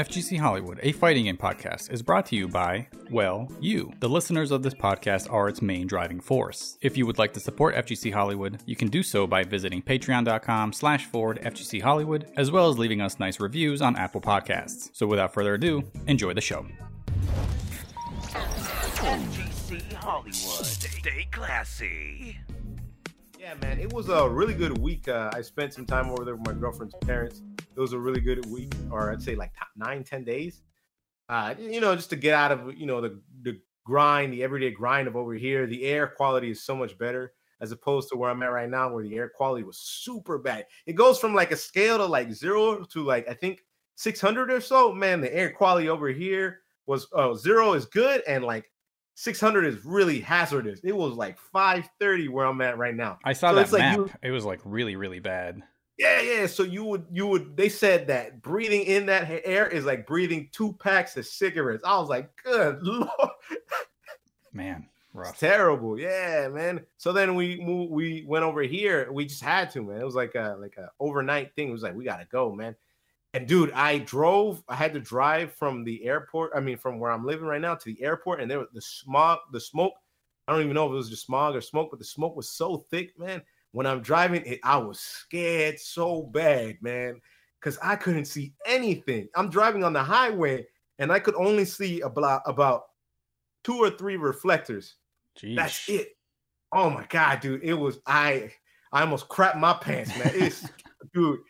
FGC Hollywood, a fighting game podcast, is brought to you by, well, you. The listeners of this podcast are its main driving force. If you would like to support FGC Hollywood, you can do so by visiting patreon.com slash forward FGC Hollywood, as well as leaving us nice reviews on Apple Podcasts. So without further ado, enjoy the show. FGC Hollywood. Stay classy. Yeah, man, it was a really good week. Uh, I spent some time over there with my girlfriend's parents. It was a really good week, or I'd say like nine, ten days. Uh, you know, just to get out of you know the the grind, the everyday grind of over here. The air quality is so much better as opposed to where I'm at right now, where the air quality was super bad. It goes from like a scale to like zero to like I think 600 or so. Man, the air quality over here was uh, zero is good, and like 600 is really hazardous. It was like 530 where I'm at right now. I saw So that it's like map. you- it was like really, really bad. Yeah, yeah. So you would, you would. They said that breathing in that air is like breathing two packs of cigarettes. I was like, good lord, Man, it's terrible. Yeah, man. So then we we went over here. We just had to, man. It was like a like a overnight thing. It was like we gotta go, man. And dude, I drove. I had to drive from the airport. I mean, from where I'm living right now to the airport, and there was the smog, the smoke. I don't even know if it was just smog or smoke, but the smoke was so thick, man. When I'm driving, it, I was scared so bad, man, because I couldn't see anything. I'm driving on the highway, and I could only see about about two or three reflectors. Jeez. That's it. Oh my god, dude. It was I I almost crapped my pants, man. It's dude.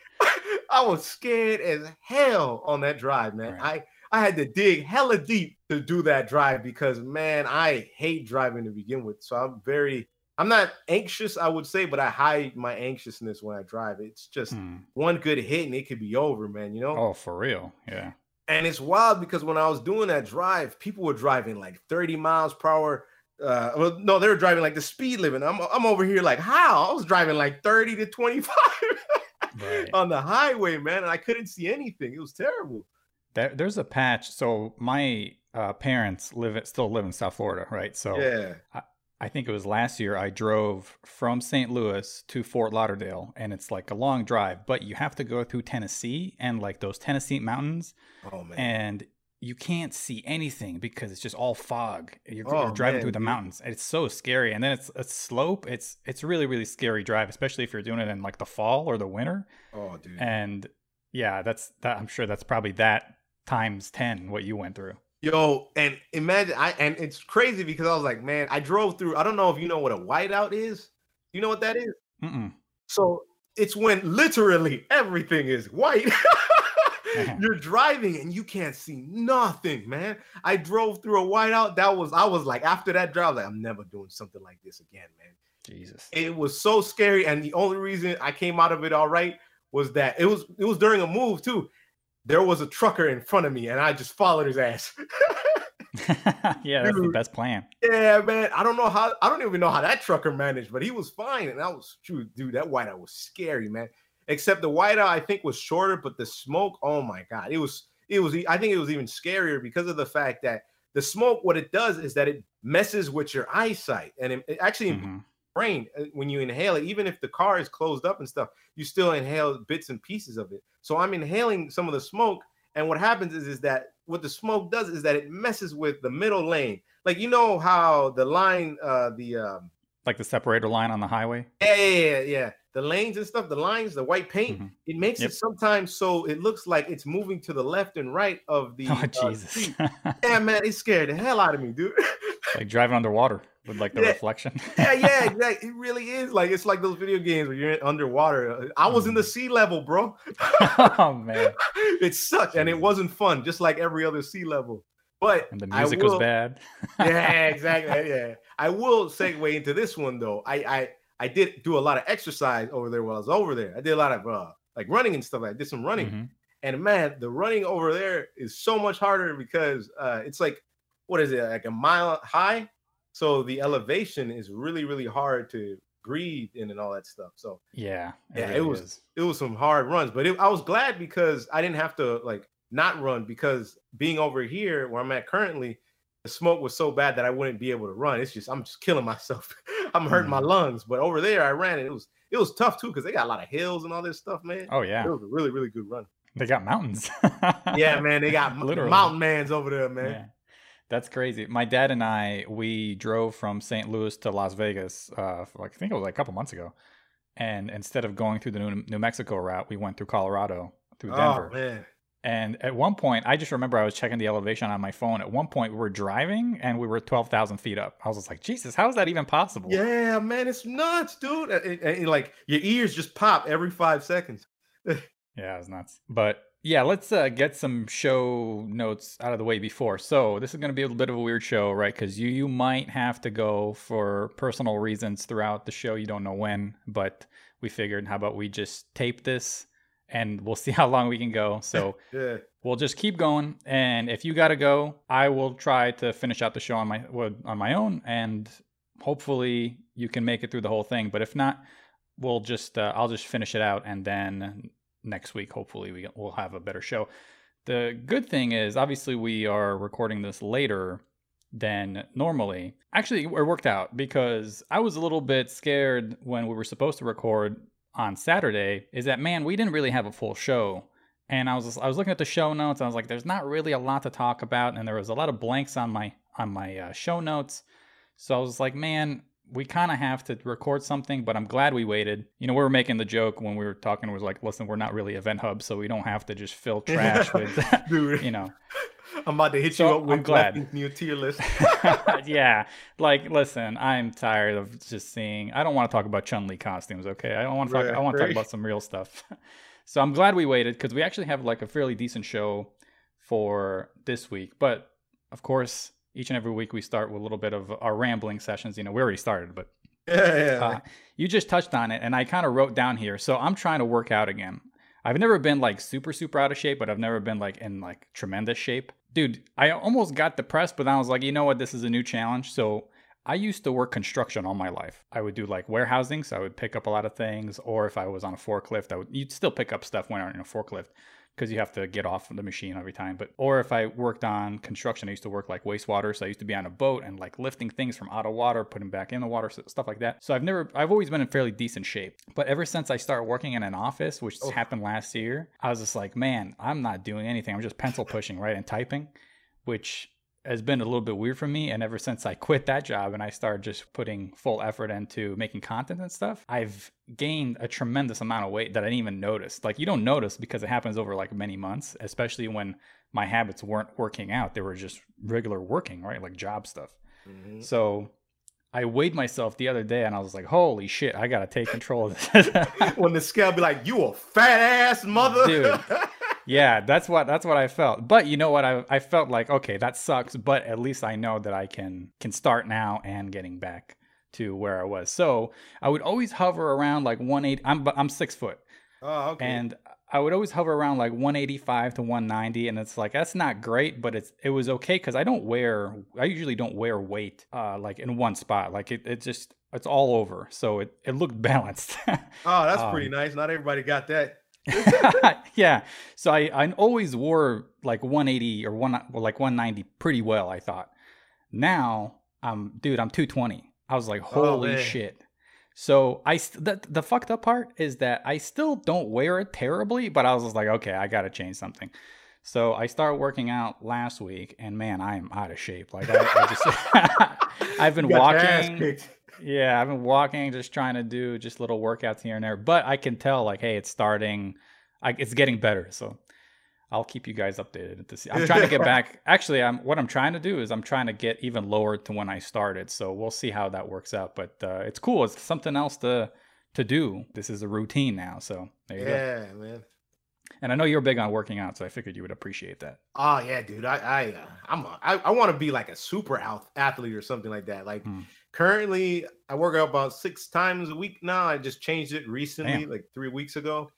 I was scared as hell on that drive, man. Right. I I had to dig hella deep to do that drive because man, I hate driving to begin with. So I'm very I'm not anxious, I would say, but I hide my anxiousness when I drive. It's just Hmm. one good hit and it could be over, man. You know? Oh, for real. Yeah. And it's wild because when I was doing that drive, people were driving like 30 miles per hour. Uh, well, no, they were driving like the speed limit. I'm, I'm over here like, how? I was driving like 30 to 25 Right. on the highway, man. And I couldn't see anything. It was terrible. There, there's a patch. So my uh, parents live at, still live in South Florida, right? So Yeah. I think it was last year I drove from St. Louis to Fort Lauderdale, and it's like a long drive, but you have to go through Tennessee and like those Tennessee mountains, Oh, man. and you can't see anything because it's just all fog. You're, Oh, you're driving man, through the dude. mountains. It's so scary, and then it's a slope. It's it's really really scary drive, especially if you're doing it in like the fall or the winter. oh, dude. And yeah, that's that. I'm sure that's probably that times ten what you went through. Yo, and imagine I and it's crazy because I was like, man, I drove through. I don't know if you know what a whiteout is. You know what that is? Mm-mm. So it's when literally everything is white. You're driving and you can't see nothing, man. I drove through a whiteout. That was I was like, after that drive, I like, I'm never doing something like this again, man. Jesus. It was so scary, and the only reason I came out of it all right was that it was it was during a move too. There was a trucker in front of me, and I just followed his ass. yeah, that's the best plan. Yeah, man. I don't know how. I don't even know how that trucker managed, but he was fine. And that was true, dude. That whiteout was scary, man. Except the whiteout, I think, was shorter, but the smoke. Oh my god, it was. It was. I think it was even scarier because of the fact that the smoke. What it does is that it messes with your eyesight, and it, it actually Mhm. brain uh, when you inhale it. Even if the car is closed up and stuff, you still inhale bits and pieces of it. So I'm inhaling some of the smoke, and what happens is is that what the smoke does is that it messes with the middle lane. Like you know how the line, uh, the um, Like the separator line on the highway. yeah, yeah, yeah, yeah, the lanes and stuff, the lines, the white paint, Mhm. it makes Yep. it sometimes so it looks like it's moving to the left and right of the. Oh uh, Jesus! yeah, man, it scared the hell out of me, dude. like driving underwater with like the Yeah. reflection. yeah, yeah, exactly. It really is like it's like those video games where you're underwater. I was in the Mhm. sea level, bro. oh man! it sucked, and it wasn't fun, just like every other sea level. But And the music was bad. yeah, exactly. Yeah, I will segue into this one though. I I I did do a lot of exercise over there while I was over there. I did a lot of uh like running and stuff. I did some running, Mhm. and man, the running over there is so much harder because uh it's like what is it like a mile high, so the elevation is really really hard to breathe in and all that stuff. So Yeah, Yeah, it was- is. it was some hard runs, but it, I was glad because I didn't have to like not run because being over here where I'm at currently, the smoke was so bad that I wouldn't be able to run. It's just I'm just killing myself. I'm hurting my Mhm. lungs. But over there, I ran and it was it was tough too because they got a lot of hills and all this stuff, man. Oh yeah, It was a really really good run. They got mountains. yeah, man, they got Literally. mountain mans over there, man. Yeah. That's crazy. My dad and I, we drove from St. Louis to Las Vegas, uh, for like I think it was like a couple months ago. And instead of going through the New, New Mexico route, we went through Colorado, through Denver. Oh man, And at one point, I just remember I was checking the elevation on my phone. At one point, we were driving and we were 12,000 feet up. I was just like, Jesus, how is that even possible? yeah, man, it's nuts, dude. And, and- and, like your ears just pop every five seconds. Yeah, it's nuts. But yeah, let's uh, get some show notes out of the way before. So this is going to be a little bit of a weird show, right? Because you you might have to go for personal reasons throughout the show. You don't know when, but we figured, how about we just tape this and we'll see how long we can go. So Yeah, we'll just keep going. And if you got to go, I will try to finish out the show on my on my own, and hopefully you can make it through the whole thing. But if not, we'll just uh, I'll just finish it out, and then next week hopefully we will have a better show. The good thing is, obviously, we are recording this later than normally. Actually, it worked out because I was a little bit scared when we were supposed to record on Saturday. Is that man, we didn't really have a full show and I was I was looking at the show notes. And I was like, there's not really a lot to talk about, and there was a lot of blanks on my on my uh, show notes. So I was like, man, we kind of have to record something. But I'm glad we waited. You know, we were making the joke when we were talking. it Was like, listen, we're not really Event Hub, so we don't have to just fill trash with, dude. you know. I'm about to hit So, you up with glad. New tier list. yeah, like listen, I'm tired of just seeing. I don't want to talk about Chun Li costumes. Okay, I don't want to talk. Right, I want to talk about some real stuff. so I'm glad we waited because we actually have like a fairly decent show for this week. But of course, each and every week we start with a little bit of our rambling sessions. You know, we already started, but yeah, yeah. uh, you just touched on it, and I kind of wrote down here. So I'm trying to work out again. I've never been like super super out of shape, but I've never been like in like tremendous shape. Dude, I almost got depressed, but then I was like, you know what? This is a new challenge. So I used to work construction all my life. I would do like warehousing, so I would pick up a lot of things, or if I was on a forklift, I would you'd still pick up stuff when you're in a forklift because you have to get off the machine every time. But or if I worked on construction, I used to work like wastewater, so I used to be on a boat and like lifting things from out of water, putting back in the water, stuff like that. So I've never, I've always been in fairly decent shape. But ever since I started working in an office, which Oh. happened last year, I was just like, man, I'm not doing anything. I'm just pencil pushing, right, and typing, which has been a little bit weird for me. And ever since I quit that job and I started just putting full effort into making content and stuff, I've gained a tremendous amount of weight that I didn't even notice. Like you don't notice because it happens over like many months, especially when my habits weren't working out. They were just regular working, right? Like job stuff. Mhm. So I weighed myself the other day and I was like, holy shit, I gotta take control of this. when the scale be like, "You a fat ass mother," Dude. yeah, that's what that's what I felt. But you know what? I I felt like okay, that sucks, but at least I know that I can can start now and getting back to where I was. So I would always hover around like 180. I'm I'm six foot, oh, okay. and I would always hover around like 185 to 190, and it's like that's not great, but it's it was okay because I don't wear I usually don't wear weight uh like in one spot. Like it it just it's all over, so it it looked balanced. oh, that's pretty um, nice. Not everybody got that. yeah. So I, I always wore like 180 or one well, like 190 pretty well, I thought. Now, um dude, I'm 220. I was like, Oh, holy man. shit. So I st- the, the fucked up part is that I still don't wear it terribly, but I was just like, okay, I got to change something. So I started working out last week, and man, I am out of shape. Like I, I just, I've been You got your walking. Yeah, I've been walking, just trying to do just little workouts here and there. But I can tell, like, hey, it's starting. I, it's getting better. So I'll keep you guys updated to see. I'm trying to get back. Actually, I'm what I'm trying to do is I'm trying to get even lower to when I started. So we'll see how that works out. But uh, it's cool. It's something else to to do. This is a routine now. So there you go. Yeah, man. And I know you're big on working out, so I figured you would appreciate that. Oh yeah, dude. I I uh, I'm a, I, I want to be like a super athlete or something like that. Like Hmm. Currently, I work out about six times a week now. I just changed it recently, Damn. like three weeks ago,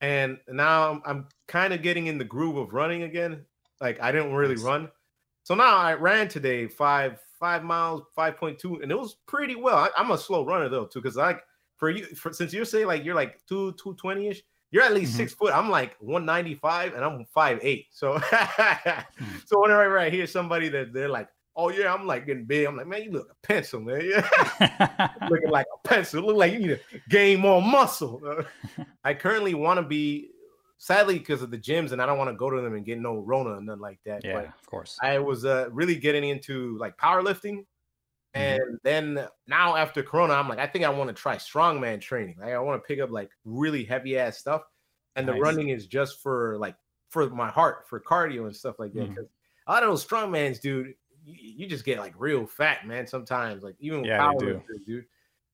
and now I'm, I'm kind of getting in the groove of running again. Like I didn't really run, so now I ran today five five miles, five point two, and it was pretty well. I, I'm a slow runner though too, because like for you, for, since you're saying like you're like two two twenty ish. You're at least Mhm. six foot. I'm like 195 and I'm five eight. So Hmm. so whenever I hear somebody that they're like, oh yeah, I'm like getting big, I'm like, man, you look a pencil, man. Yeah. looking like a pencil. Look like you need to gain more muscle. I currently want to be sadly because of the gyms, and I don't want to go to them and get no Rona and nothing like that. Yeah, But of course. I was uh, really getting into like powerlifting. Mhm. And then now after Corona, I'm like, I think I want to try strongman training. Like I want to pick up like really heavy ass stuff. And the running is just for like for my heart, for cardio and stuff like that. Mhm. 'Cause a lot of those strongmans, dude, you, you just get like real fat, man. Sometimes, like even with Yeah, they do. dude.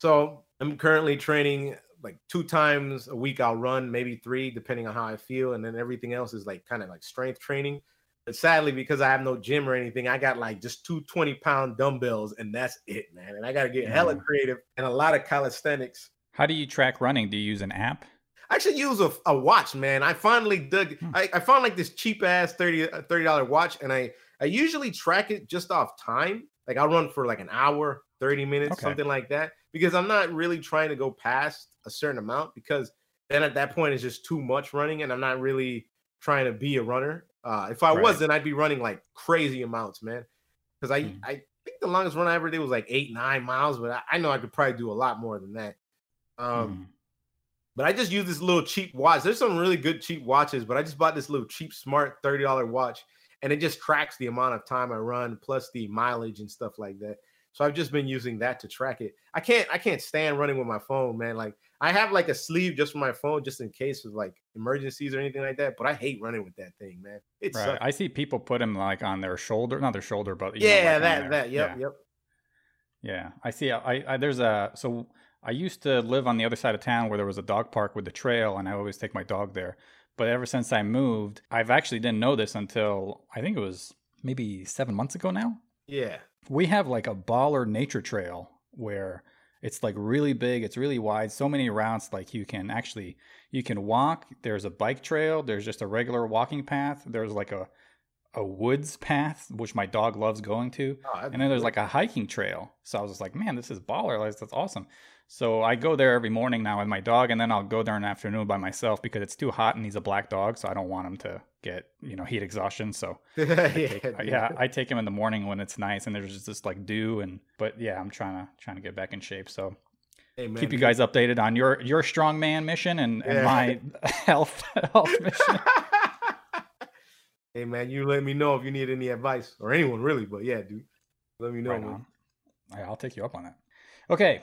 So I'm currently training like two times a week. I'll run maybe three, depending on how I feel, and then everything else is like kind of like strength training. But sadly, because I have no gym or anything, I got like just two 20 pound dumbbells, and that's it, man. And I got to get hella creative and a lot of calisthenics. How do you track running? Do you use an app? I should use a, a watch, man. I finally dug. Hmm. I, I found like this cheap ass 30 30 dollar watch, and I I usually track it just off time. Like I'll run for like an hour, 30 minutes, Okay. something like that, because I'm not really trying to go past a certain amount because then at that point it's just too much running, and I'm not really trying to be a runner. Uh, if I Right. was, then I'd be running like crazy amounts, man. Because I Hmm. I think the longest run I ever did was like eight nine miles, but I, I know I could probably do a lot more than that. Um, Mhm. but I just use this little cheap watch. There's some really good cheap watches, but I just bought this little cheap, smart $30 watch and it just tracks the amount of time I run plus the mileage and stuff like that. So I've just been using that to track it. I can't I can't stand running with my phone, man. Like I have like a sleeve just for my phone just in case of like emergencies or anything like that, but I hate running with that thing, man. It's Right. I see people put them like on their shoulder, not their shoulder, but you know, yeah, like, that that yep, yeah. yep. Yeah, I see. I, I there's a so I used to live on the other side of town where there was a dog park with the trail, and I always take my dog there. But ever since I moved, I've actually didn't know this until I think it was maybe seven months ago now. Yeah. We have like a baller nature trail where it's like really big, it's really wide, so many routes. Like you can actually you can walk. There's a bike trail. There's just a regular walking path. There's like a a woods path which my dog loves going to Oh, and then there's like a hiking trail. So I was just like, man, this is baller. Like, that's awesome. So I go there every morning now with my dog, and then I'll go there in the afternoon by myself because it's too hot and he's a black dog, so I don't want him to get you know heat exhaustion. So yeah, I take, yeah, I take him in the morning when it's nice and there's just this like dew and but yeah, I'm trying to trying to get back in shape. So Hey, man, keep you guys updated on your your strongman mission and, and Yeah. my health health mission. hey man, you let me know if you need any advice or anyone really, but yeah, dude, let me know. Right man. on. I- I'll take you up on that. Okay,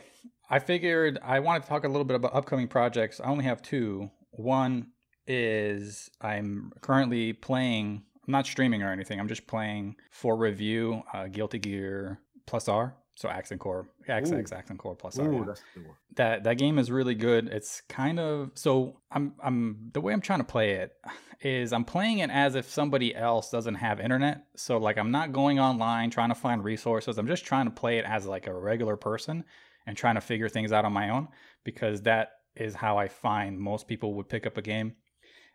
I figured I wanted to talk a little bit about upcoming projects. I only have two. One is I'm currently playing. I'm not streaming or anything. I'm just playing for review. Uh, Guilty Gear Plus R. So Accent Core, XX. Accent Core Plus R. Ooh, yeah that's a that that game is really good. It's kind of so I'm I'm the way I'm trying to play it is I'm playing it as if somebody else doesn't have internet. So like I'm not going online trying to find resources. I'm just trying to play it as like a regular person and trying to figure things out on my own because that is how I find most people would pick up a game.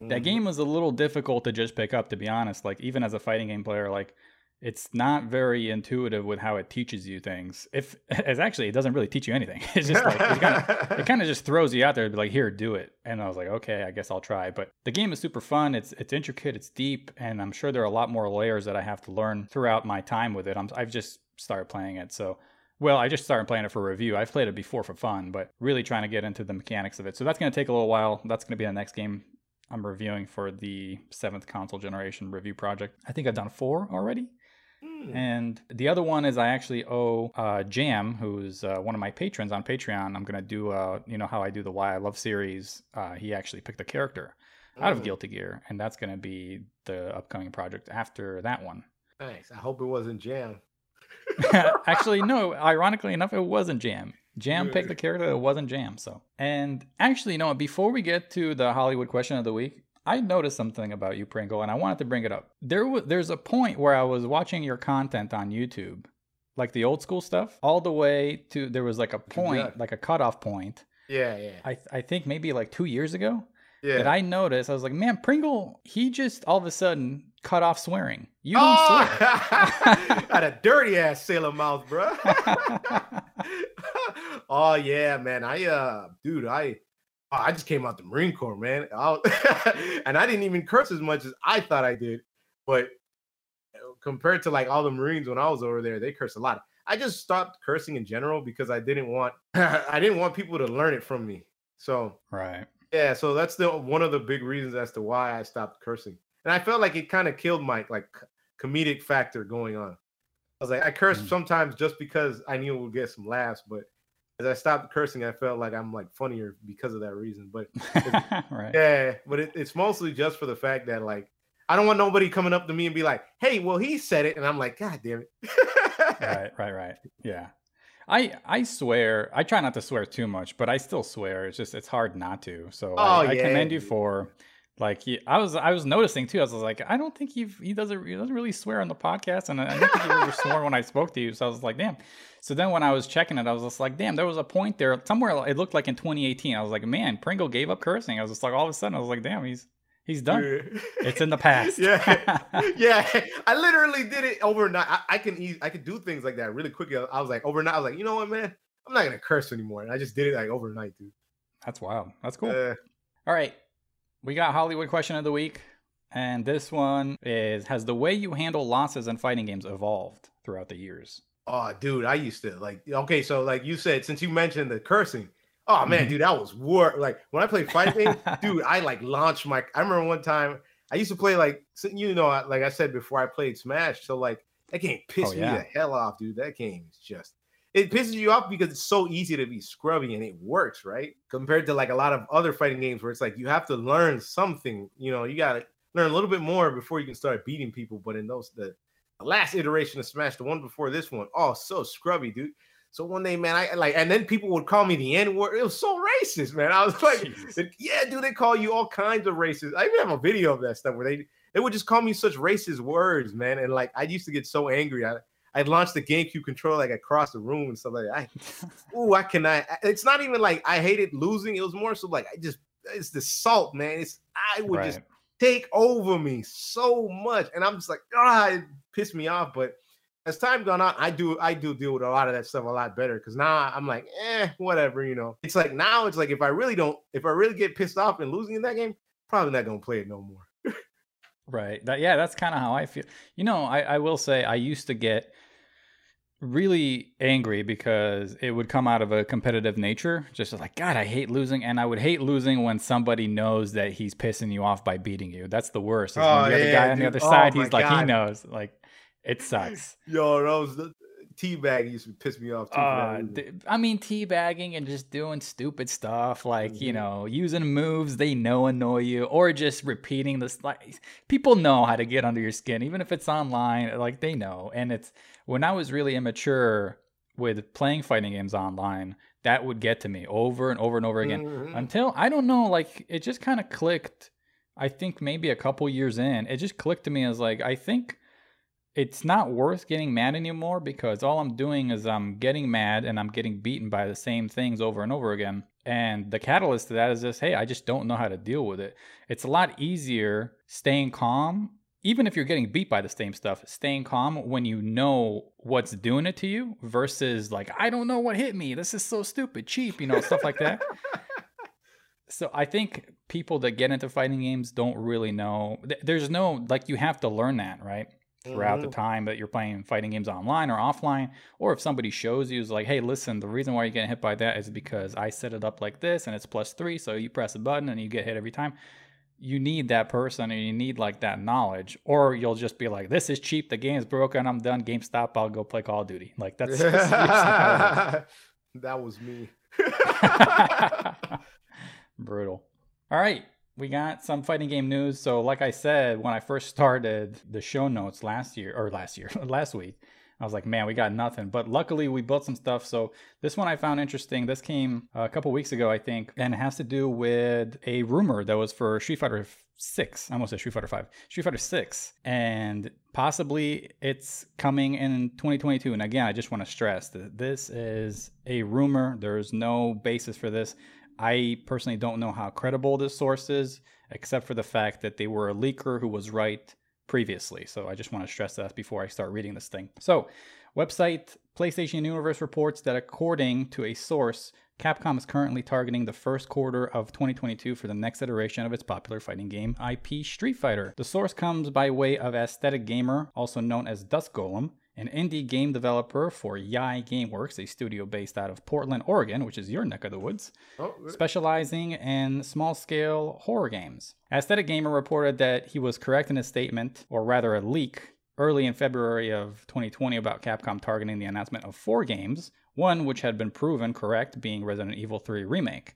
That Mhm. game was a little difficult to just pick up to be honest. Like even as a fighting game player like it's not very intuitive with how it teaches you things. If it's actually it doesn't really teach you anything. It's just like it kind of it kind of just throws you out there to be like, here, do it. And I was like, okay, I guess I'll try. But the game is super fun. It's it's intricate. It's deep, and I'm sure there are a lot more layers that I have to learn throughout my time with it. I'm, I've just started playing it, so. Well, I just started playing it for review. I've played it before for fun, but really trying to get into the mechanics of it. So that's going to take a little while. That's going to be the next game I'm reviewing for the seventh console generation review project. I think I've done four already. Hmm. And the other one is I actually owe uh, Jam, who's uh, one of my patrons on Patreon. I'm gonna do, uh, you know, how I do the Why I Love series. Uh, he actually picked a character out of Mm, Guilty Gear, and that's gonna be the upcoming project after that one. Thanks. I hope it wasn't Jam. actually, no. Ironically enough, it wasn't Jam. Jam picked the character. It wasn't Jam. So, and actually, you know, before we get to the Hollywood question of the week, I noticed something about you, Pringle, and I wanted to bring it up. There was there's a point where I was watching your content on YouTube, like the old school stuff, all the way to there was like a point, Yeah. like a cutoff point. Yeah, yeah, I I think maybe like two years ago yeah. that I noticed. I was like, man, Pringle, he just all of a sudden cut off swearing. You don't swear. oh, got a dirty ass sailor mouth, bro. oh yeah, man. I uh, dude, I I just came out the Marine Corps, man. I- and I didn't even curse as much as I thought I did, but uh, compared to like all the Marines when I was over there, they curse a lot. I just stopped cursing in general because I didn't want I didn't want people to learn it from me. So right. Yeah, so that's the one of the big reasons as to why I stopped cursing, and I felt like it kind of killed my like comedic factor going on. I was like, I curse mm. sometimes just because I knew it would get some laughs, but as I stopped cursing, I felt like I'm like funnier because of that reason. But right. yeah, but it, it's mostly just for the fact that like I don't want nobody coming up to me and be like, "Hey, well, he said it," and I'm like, "God damn it!" right, right, right. Yeah, I I swear I try not to swear too much, but I still swear. It's just it's hard not to. So oh, I, I commend you for like he, I was I was noticing too. I was like, I don't think he he doesn't he doesn't really swear on the podcast, and I don't think he ever swore when I spoke to you. So I was like, damn. So then when I was checking it, I was just like, damn, there was a point there somewhere. It looked like in 2018. I was like, man, Pringle gave up cursing. I was just like, all of a sudden, I was like, damn, he's He's done. it's in the past. yeah, yeah. I literally did it overnight. I, I can I can do things like that really quickly. I was like overnight. I was like, you know what, man? I'm not gonna curse anymore. And I just did it like overnight, dude. That's wild. That's cool. Uh, All right, we got Hollywood question of the week, and this one is: Has the way you handle losses in fighting games evolved throughout the years? Oh, dude, I used to like. Okay, so like you said, since you mentioned the cursing, Oh man, mm-hmm. dude, that was war. Like when I played fighting, dude, I like launched my. I remember one time I used to play like you know, like I said before, I played Smash. So like that game pissed oh, yeah. me the hell off, dude. That game is just it pisses you off because it's so easy to be scrubby and it works, right? Compared to like a lot of other fighting games where it's like you have to learn something. You know, you gotta learn a little bit more before you can start beating people. But in those the, the last iteration of Smash, the one before this one, oh, so scrubby, dude. So one day, man, I like, and then people would call me the N word. It was so racist, man. I was like, Jeez. yeah, dude, they call you all kinds of racist. I even have a video of that stuff where they they would just call me such racist words, man. And like, I used to get so angry. I I launched the GameCube controller like across the room and stuff like that. I, ooh, I cannot. It's not even like I hated losing. It was more so like I just it's the salt, man. It's I would right. just take over me so much, and I'm just like, ah, it pissed me off, but as time gone on, I do I do deal with a lot of that stuff a lot better because now I'm like, eh, whatever, you know. It's like now it's like if I really don't, if I really get pissed off and losing in that game, probably not gonna play it no more. right. That yeah, that's kind of how I feel. You know, I, I will say I used to get really angry because it would come out of a competitive nature. Just like, God, I hate losing. And I would hate losing when somebody knows that he's pissing you off by beating you. That's the worst. oh, the yeah, other guy on the other oh, side, he's like, he knows. Like, it sucks. Yo, that was the teabagging used to piss me off too. Uh, I mean, teabagging and just doing stupid stuff like mm-hmm. you know using moves they know annoy you, or just repeating this. Like people know how to get under your skin, even if it's online. Like they know, and it's when I was really immature with playing fighting games online, that would get to me over and over and over again mm-hmm. until I don't know, like it just kind of clicked. I think maybe a couple years in, it just clicked to me as like I think it's not worth getting mad anymore because all I'm doing is I'm getting mad and I'm getting beaten by the same things over and over again. And the catalyst to that is just, hey, I just don't know how to deal with it. It's a lot easier staying calm, even if you're getting beat by the same stuff, staying calm when you know what's doing it to you versus like, I don't know what hit me. This is so stupid, cheap, you know, stuff like that. so I think people that get into fighting games don't really know. There's no, like, you have to learn that, right? Throughout mm-hmm. the time that you're playing fighting games online or offline or if somebody shows you is like hey listen the reason why you're getting hit by that is because i set it up like this and it's plus three so you press a button and you get hit every time. You need that person and you need like that knowledge or you'll just be like this is cheap the game's broken i'm done game stop i'll go play call of duty. Like that's, that's that was me. Brutal. All right we got some fighting game news. So, like I said, when I first started the show notes last year or last year, last week, I was like, man, we got nothing. But luckily, we built some stuff. So, this one I found interesting. This came a couple weeks ago, I think, and it has to do with a rumor that was for Street Fighter 6. I almost said Street Fighter 5. Street Fighter 6. And possibly it's coming in 2022. And again, I just want to stress that this is a rumor. There's no basis for this. I personally don't know how credible this source is, except for the fact that they were a leaker who was right previously. So I just want to stress that before I start reading this thing. So, website PlayStation Universe reports that according to a source, Capcom is currently targeting the first quarter of 2022 for the next iteration of its popular fighting game IP Street Fighter. The source comes by way of Aesthetic Gamer, also known as Dust Golem, an indie game developer for Yai Gameworks, a studio based out of Portland, Oregon, which is your neck of the woods, Oh, specializing in small scale horror games. Aesthetic Gamer reported that he was correct in his statement, or rather a leak, early in February of 2020 about Capcom targeting the announcement of four games, one which had been proven correct, being Resident Evil 3 Remake.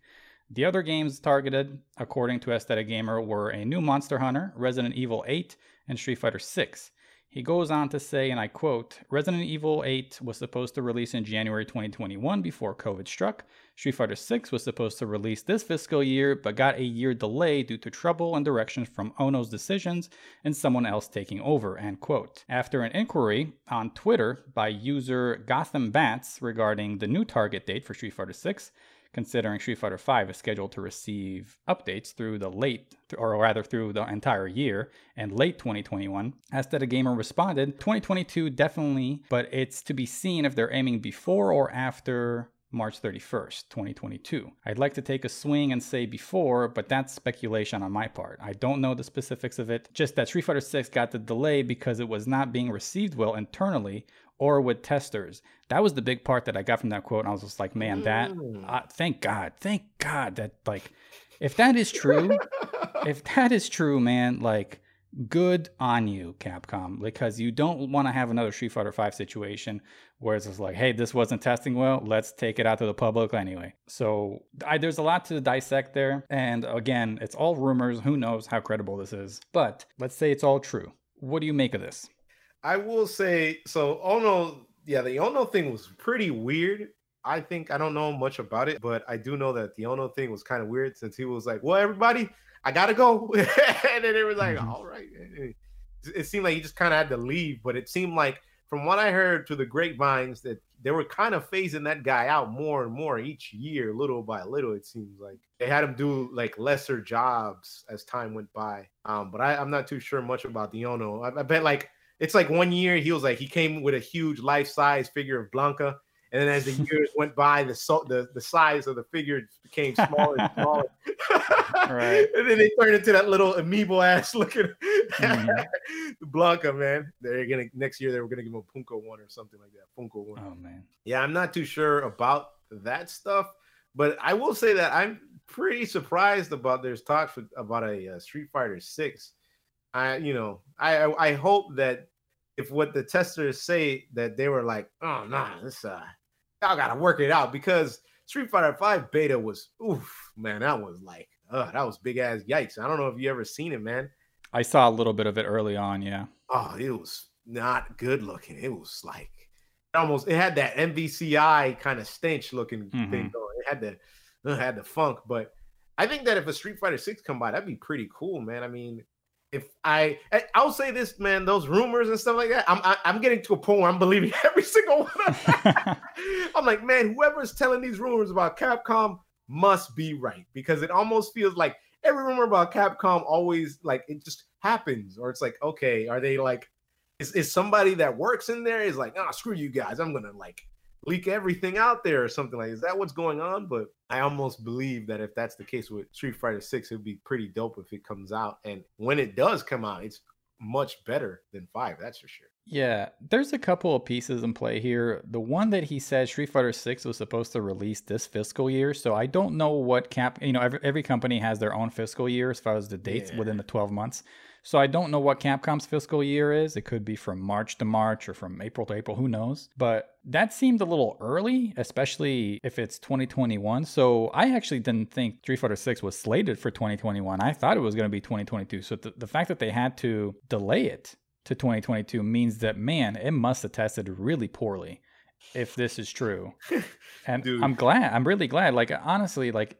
The other games targeted, according to Aesthetic Gamer, were a new Monster Hunter, Resident Evil 8, and Street Fighter 6. He goes on to say, and I quote Resident Evil 8 was supposed to release in January 2021 before COVID struck. Street Fighter 6 was supposed to release this fiscal year, but got a year delay due to trouble and directions from Ono's decisions and someone else taking over. End quote. After an inquiry on Twitter by user Gotham Bats regarding the new target date for Street Fighter 6, considering Street Fighter V is scheduled to receive updates through the late, or rather through the entire year and late 2021. Aesthetic Gamer responded, 2022 definitely, but it's to be seen if they're aiming before or after March 31st, 2022. I'd like to take a swing and say before, but that's speculation on my part. I don't know the specifics of it, just that Street Fighter 6 got the delay because it was not being received well internally or with testers. That was the big part that I got from that quote. And I was just like, man, that, uh, thank God, thank God that, like, if that is true, if that is true, man, like, good on you, Capcom, because you don't want to have another Street Fighter V situation where it's just like, hey, this wasn't testing well, let's take it out to the public anyway. So I, there's a lot to dissect there. And again, it's all rumors. Who knows how credible this is? But let's say it's all true. What do you make of this? I will say so. Ono, yeah, the Ono thing was pretty weird. I think I don't know much about it, but I do know that the Ono thing was kind of weird since he was like, "Well, everybody, I gotta go," and then it was like, Mhm. "All right." It, seemed like he just kind of had to leave, but it seemed like, from what I heard to the grapevines, that they were kind of phasing that guy out more and more each year, little by little. It seems like they had him do like lesser jobs as time went by. Um, but I, I'm not too sure much about the Ono. I, I bet like it's like one year he was like he came with a huge life size figure of Blanka, and then as the years went by, the so the the size of the figure became smaller and smaller. Right. And then they turned into that little amiibo ass looking Mhm. Blanka, man. They're gonna next year they were gonna give him a Funko one or something like that. Funko one. Oh, man. Yeah, I'm not too sure about that stuff, but I will say that I'm pretty surprised about there's talks about a, uh Street Fighter Six. I, you know, I I I hope that if what the testers say that they were like, oh nah, this uh, y'all gotta work it out because Street Fighter Five beta was, oof, man, that was like, uh, that was big ass yikes. I don't know if you ever seen it, man. I saw a little bit of it early on, yeah. Oh, it was not good looking. It was like almost it had that MVCI kind of stench looking Mhm. thing going. It had the it had the funk, but I think that if a Street Fighter Six come by, that'd be pretty cool, man. I mean, if I I- I'll say this, man, those rumors and stuff like that, I'm I, I'm getting to a point where I'm believing every single one. Of them. I'm like, man, whoever's telling these rumors about Capcom must be right because it almost feels like every rumor about Capcom always like it just happens, or it's like, okay, are they like, is, is somebody that works in there is like, ah, screw you guys, I'm gonna like leak everything out there or something like is that what's going on but i almost believe that if that's the case with street fighter 6 it would be pretty dope if it comes out and when it does come out it's much better than 5 that's for sure Yeah, there's a couple of pieces in play here. The one that he said Street Fighter 6 was supposed to release this fiscal year, so I don't know what cap, you know, every, every company has their own fiscal year as far as the dates Yeah. within the 12 months. So I don't know what Capcom's fiscal year is. It could be from March to March or from April to April, who knows. But that seemed a little early, especially if it's 2021. So I actually didn't think Street Fighter 6 was slated for 2021. I thought it was going to be 2022. So the, the fact that they had to delay it to 2022 means that man, it must have tested really poorly if this is true. And. I'm glad. I'm really glad. Like honestly, like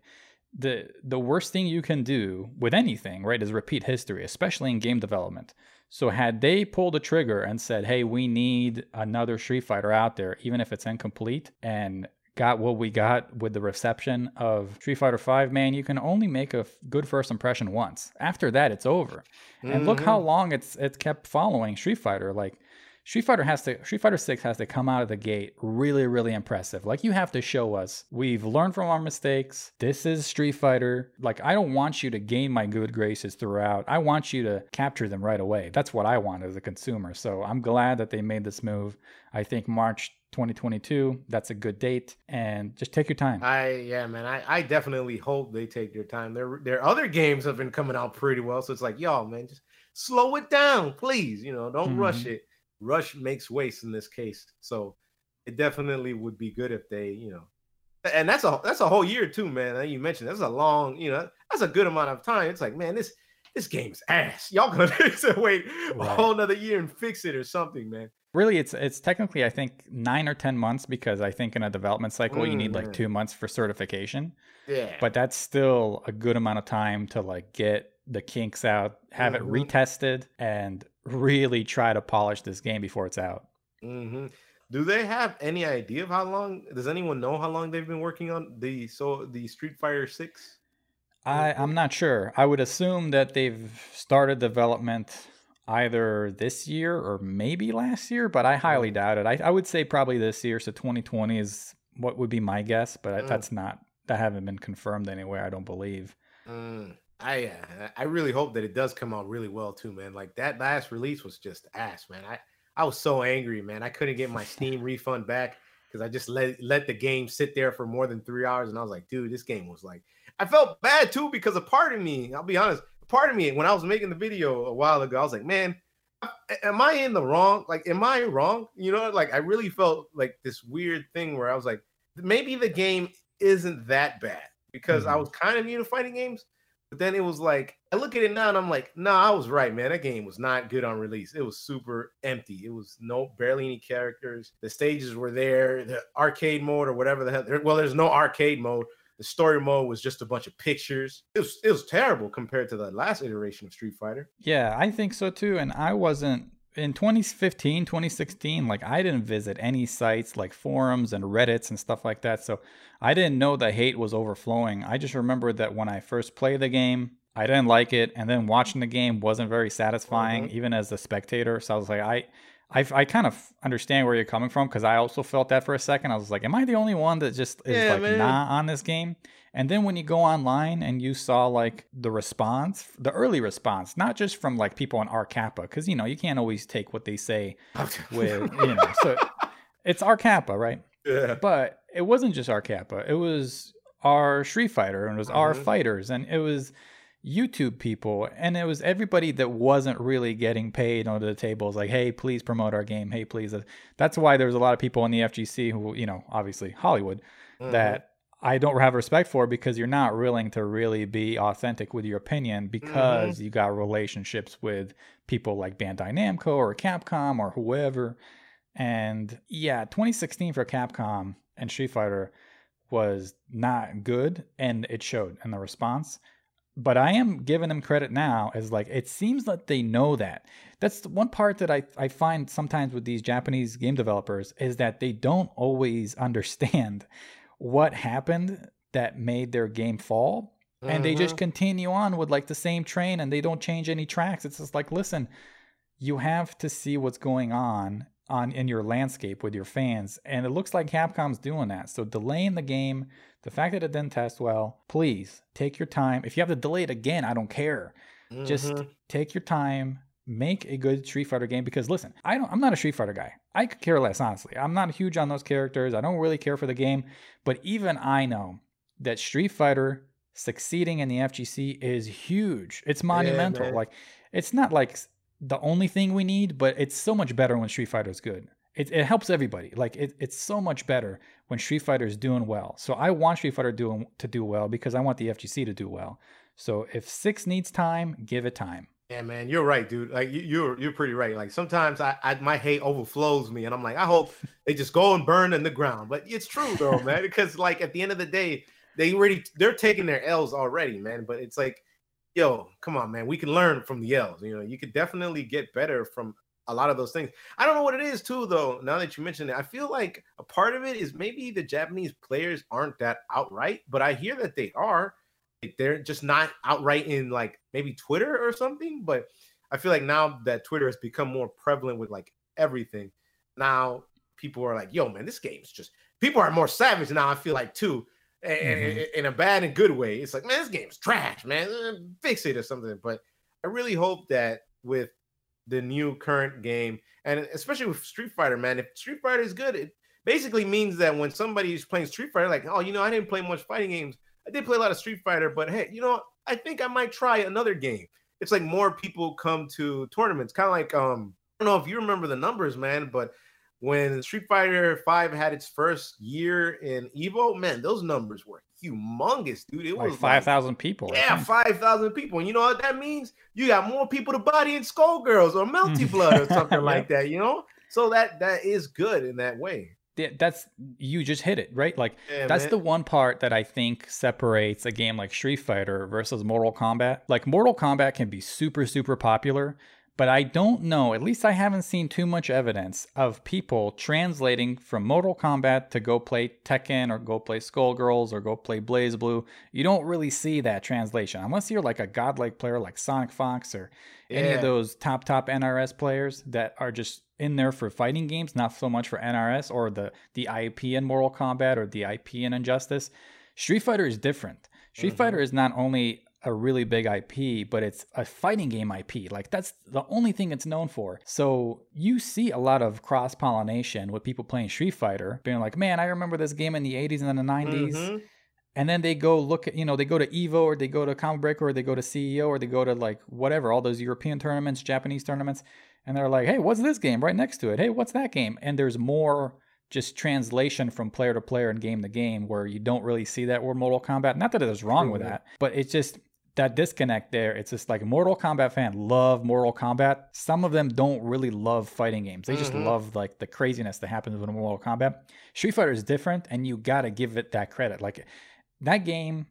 the the worst thing you can do with anything, right, is repeat history, especially in game development. So had they pulled the trigger and said, "Hey, we need another Street Fighter out there, even if it's incomplete," and got what we got with the reception of Street Fighter 5, man, you can only make a f- good first impression once. After that, it's over. And look how mm-hmm. long it's it's kept following Street Fighter. Like Street Fighter has to Street Fighter 6 has to come out of the gate really really impressive. Like you have to show us we've learned from our mistakes. This is Street Fighter. Like I don't want you to gain my good graces throughout. I want you to capture them right away. That's what I want as a consumer. So I'm glad that they made this move. I think March 2022 that's a good date and just take your time i yeah man i i definitely hope they take their time their their other games have been coming out pretty well so it's like y'all man just slow it down please you know don't mm-hmm. rush it rush makes waste in this case so it definitely would be good if they you know and that's a that's a whole year too man you mentioned that's a long you know that's a good amount of time it's like man this this game's ass y'all gonna wait right. a whole another year and fix it or something man really it's it's technically i think nine or ten months because i think in a development cycle mm, you need like mm. two months for certification yeah but that's still a good amount of time to like get the kinks out have mm-hmm. it retested and really try to polish this game before it's out mm-hmm. do they have any idea of how long does anyone know how long they've been working on the so the street fighter 6 I, I'm not sure. I would assume that they've started development either this year or maybe last year, but I highly doubt it. I, I would say probably this year. So 2020 is what would be my guess, but mm. that's not that haven't been confirmed anywhere. I don't believe. Mm. I uh, I really hope that it does come out really well too, man. Like that last release was just ass, man. I I was so angry, man. I couldn't get my Steam refund back because I just let let the game sit there for more than three hours, and I was like, dude, this game was like. I felt bad too because a part of me, I'll be honest, part of me when I was making the video a while ago, I was like, man, am I in the wrong? Like, am I wrong? You know, like I really felt like this weird thing where I was like, maybe the game isn't that bad because mm-hmm. I was kind of new to fighting games. But then it was like, I look at it now and I'm like, no, nah, I was right, man. That game was not good on release. It was super empty. It was no barely any characters. The stages were there, the arcade mode or whatever the hell. Well, there's no arcade mode, the story mode was just a bunch of pictures. It was it was terrible compared to the last iteration of Street Fighter. Yeah, I think so too. And I wasn't in 2015, 2016, like I didn't visit any sites like forums and Reddits and stuff like that. So I didn't know the hate was overflowing. I just remembered that when I first played the game, I didn't like it, and then watching the game wasn't very satisfying, mm-hmm. even as a spectator. So I was like, I I, I kind of understand where you're coming from because I also felt that for a second. I was like, am I the only one that just is yeah, like man. not on this game? And then when you go online and you saw like the response, the early response, not just from like people on RCAPA, because you know you can't always take what they say with you know. So it's RCAPA, right? Yeah. But it wasn't just RCAPA. It was our Street Fighter and it was mm-hmm. our fighters and it was YouTube people, and it was everybody that wasn't really getting paid under the tables. Like, hey, please promote our game. Hey, please. That's why there's a lot of people in the FGC who, you know, obviously Hollywood, mm-hmm. that I don't have respect for because you're not willing to really be authentic with your opinion because mm-hmm. you got relationships with people like Bandai Namco or Capcom or whoever. And yeah, 2016 for Capcom and Street Fighter was not good, and it showed in the response but I am giving them credit now as like it seems that they know that. That's one part that I, I find sometimes with these Japanese game developers is that they don't always understand what happened that made their game fall. Mm-hmm. And they just mm-hmm. continue on with like the same train and they don't change any tracks. It's just like, listen, you have to see what's going on on in your landscape with your fans. And it looks like Capcom's doing that. So delaying the game the fact that it didn't test well, please take your time. If you have to delay it again, I don't care. Mm-hmm. Just take your time, make a good Street Fighter game because listen, I don't I'm not a Street Fighter guy. I could care less, honestly. I'm not huge on those characters. I don't really care for the game, but even I know that Street Fighter succeeding in the FGC is huge. It's monumental. Yeah, like it's not like the only thing we need, but it's so much better when Street Fighter is good it, it helps everybody. Like it, it's so much better when Street Fighter is doing well. So I want Street Fighter doing to do well because I want the FGC to do well. So if six needs time, give it time. Yeah, man, you're right, dude. Like you, you're you're pretty right. Like sometimes I, I my hate overflows me, and I'm like, I hope they just go and burn in the ground. But it's true though, man, because like at the end of the day, they already they're taking their L's already, man. But it's like, yo, come on, man, we can learn from the L's. You know, you could definitely get better from a lot of those things. I don't know what it is too, though. Now that you mentioned it, I feel like a part of it is maybe the Japanese players aren't that outright, but I hear that they are. Like they're just not outright in like maybe Twitter or something. But I feel like now that Twitter has become more prevalent with like everything. Now people are like, "Yo, man, this game's just." People are more savage now. I feel like too, and, Mhm. in a bad and good way. It's like, man, this game's trash, man. Fix it or something. But I really hope that with the new current game, and especially with Street Fighter, man, if Street Fighter is good, it basically means that when somebody is playing Street Fighter, like, oh, you know, I didn't play much fighting games. I did play a lot of Street Fighter, but hey, you know, I think I might try another game. It's like more people come to tournaments, kind of like um, I don't know if you remember the numbers, man, but when Street Fighter Five had its first year in Evo, man, those numbers were humongous, dude. It Like was five thousand people. Yeah, five thousand people. And you know what that means? You got more people to body in Skullgirls or Melty Blood or something like that. You know, so that that is good in that way. That's you just hit it right. Like Yeah, that's man. the one part that I think separates a game like Street Fighter versus Mortal Kombat. Like Mortal Kombat can be super super popular, but I don't know, at least I haven't seen too much evidence of people translating from Mortal Kombat to go play Tekken or go play Skullgirls or go play BlazBlue. You don't really see that translation unless you're like a godlike player like SonicFox or any of those top top NRS players that are just in there for fighting games, not so much for NRS or the the IP in Mortal Kombat or the IP in Injustice. Street Fighter is different. Street Mhm. Fighter is not only a really big IP, but it's a fighting game IP. Like that's the only thing it's known for. So you see a lot of cross pollination with people playing Street Fighter, being like, "Man, I remember this game in the '80s and the '90s." Mhm. and then they go look at you know they go to evo or they go to Combo Breaker or they go to ceo or they go to like whatever all those european tournaments japanese tournaments and they're like hey what's this game right next to it hey what's that game and there's more just translation from player to player and game to game where you don't really see that word mortal kombat not that there's wrong with that but it's just that disconnect there it's just like mortal kombat fan love mortal kombat some of them don't really love fighting games they just Mhm. love like the craziness that happens with mortal kombat street fighter is different and you gotta give it that credit like that game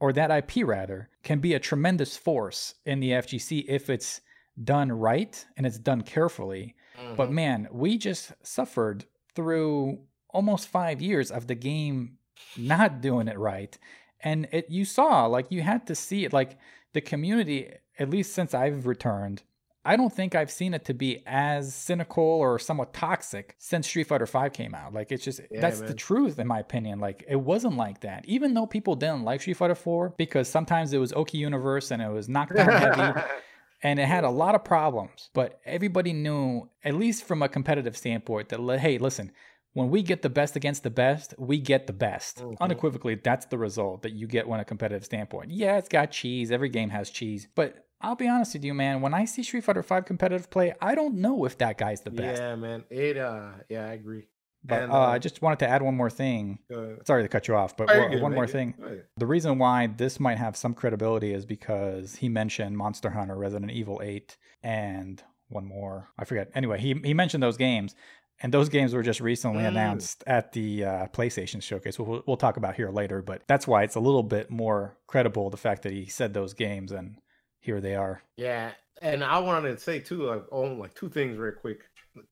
or that IP rather can be a tremendous force in the FGC if it's done right and it's done carefully. But Mhm. man, we just suffered through almost 5 years of the game not doing it right. And it you saw like you had to see it like the community at least since I've returned I don't think I've seen it to be as cynical or somewhat toxic since Street Fighter V came out. Like it's just Yeah, that's the truth in my opinion. Like it wasn't like that. Even though people didn't like Street Fighter 4 because sometimes it was Oki Universe and it was knockdown heavy and it had a lot of problems. But everybody knew, at least from a competitive standpoint, that hey, listen, when we get the best against the best, we get the best. Mhm. Unequivocally, that's the result that you get when a competitive standpoint. Yeah, it's got cheese. Every game has cheese. But I'll be honest with you, man. When I see Street Fighter V competitive play, I don't know if that guy's the best. yeah, man. It uh, yeah, I agree. But And, uh, I uh, just wanted to add one more thing. Uh, Sorry to cut you off, but one- good, one more good. thing. The reason why this might have some credibility is because he mentioned Monster Hunter, Resident Evil 8, and one more. I forget. Anyway, he, he mentioned those games, and those games were just recently Mm. announced at the uh, PlayStation Showcase, which we'll, we'll talk about here later. But that's why it's a little bit more credible the fact that he said those games, and here they are. Yeah, and I wanted to say too, like, oh, like two things real quick,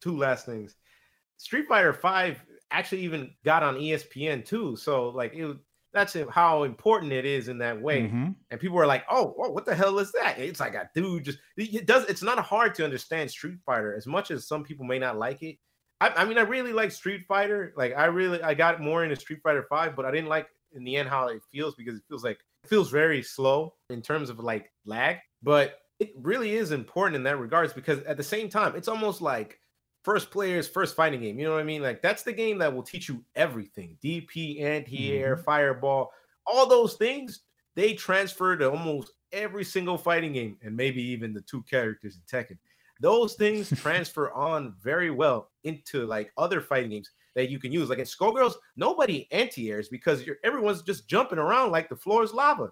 two last things. Street Fighter Five actually even got on ESPN too, so like it. That's how important it is in that way. Mhm. And people are like, "Oh, whoa, what the hell is that?" It's like a dude just. It does. It's not hard to understand Street Fighter as much as some people may not like it. I, I mean, I really like Street Fighter. Like, I really, I got more into Street Fighter Five, but I didn't like in the end how it feels because it feels like it feels very slow in terms of like lag. But it really is important in that regards because at the same time, it's almost like first player's first fighting game. You know what I mean? Like that's the game that will teach you everything: DP, anti-air, mm-hmm. fireball, all those things. They transfer to almost every single fighting game, and maybe even the two characters in Tekken. Those things transfer on very well into like other fighting games that you can use. Like in Skullgirls, nobody anti-airs because you're everyone's just jumping around like the floor is lava.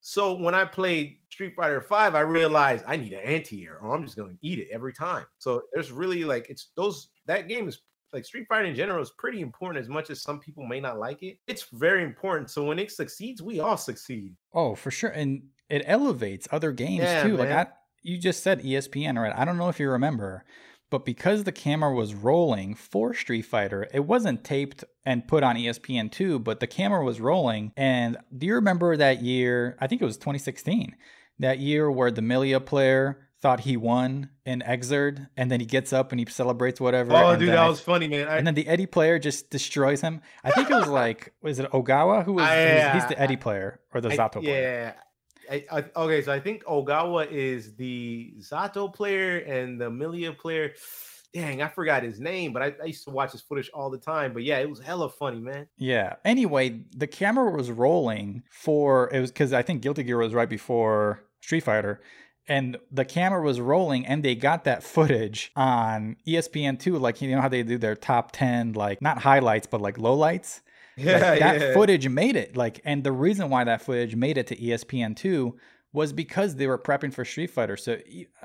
So when I played Street Fighter Five, I realized I need an anti-air, or I'm just gonna eat it every time. So there's really like it's those that game is like Street Fighter in general is pretty important as much as some people may not like it. It's very important. So when it succeeds, we all succeed. Oh, for sure. And it elevates other games Yeah, too. Like man. I, you just said ESPN, right? I don't know if you remember, but because the camera was rolling for Street Fighter, it wasn't taped and put on E ESPN 2, but the camera was rolling. And do you remember that year? I think it was 2016. That year where the Milia player thought he won in Xrd, and then he gets up and he celebrates whatever. Oh, dude, that I- was funny, man. I, and then the Eddie player just destroys him. I think it was like, was it Ogawa who was? I- he's, he's the Eddie player or the Zato player. yeah. I, I, okay, so I think Ogawa is the Zato player and the Milia player. Dang, I forgot his name, but I, I used to watch his footage all the time. But yeah, it was hella funny, man. Yeah. Anyway, the camera was rolling for it was because I think Guilty Gear was right before Street Fighter, and the camera was rolling, and they got that footage on E ESPN two. Like you know how they do their top ten, like not highlights, but like lowlights. Yeah, Like, that yeah. footage made it. Like, and the reason why that footage made it to ESPN two was because they were prepping for Street Fighter. So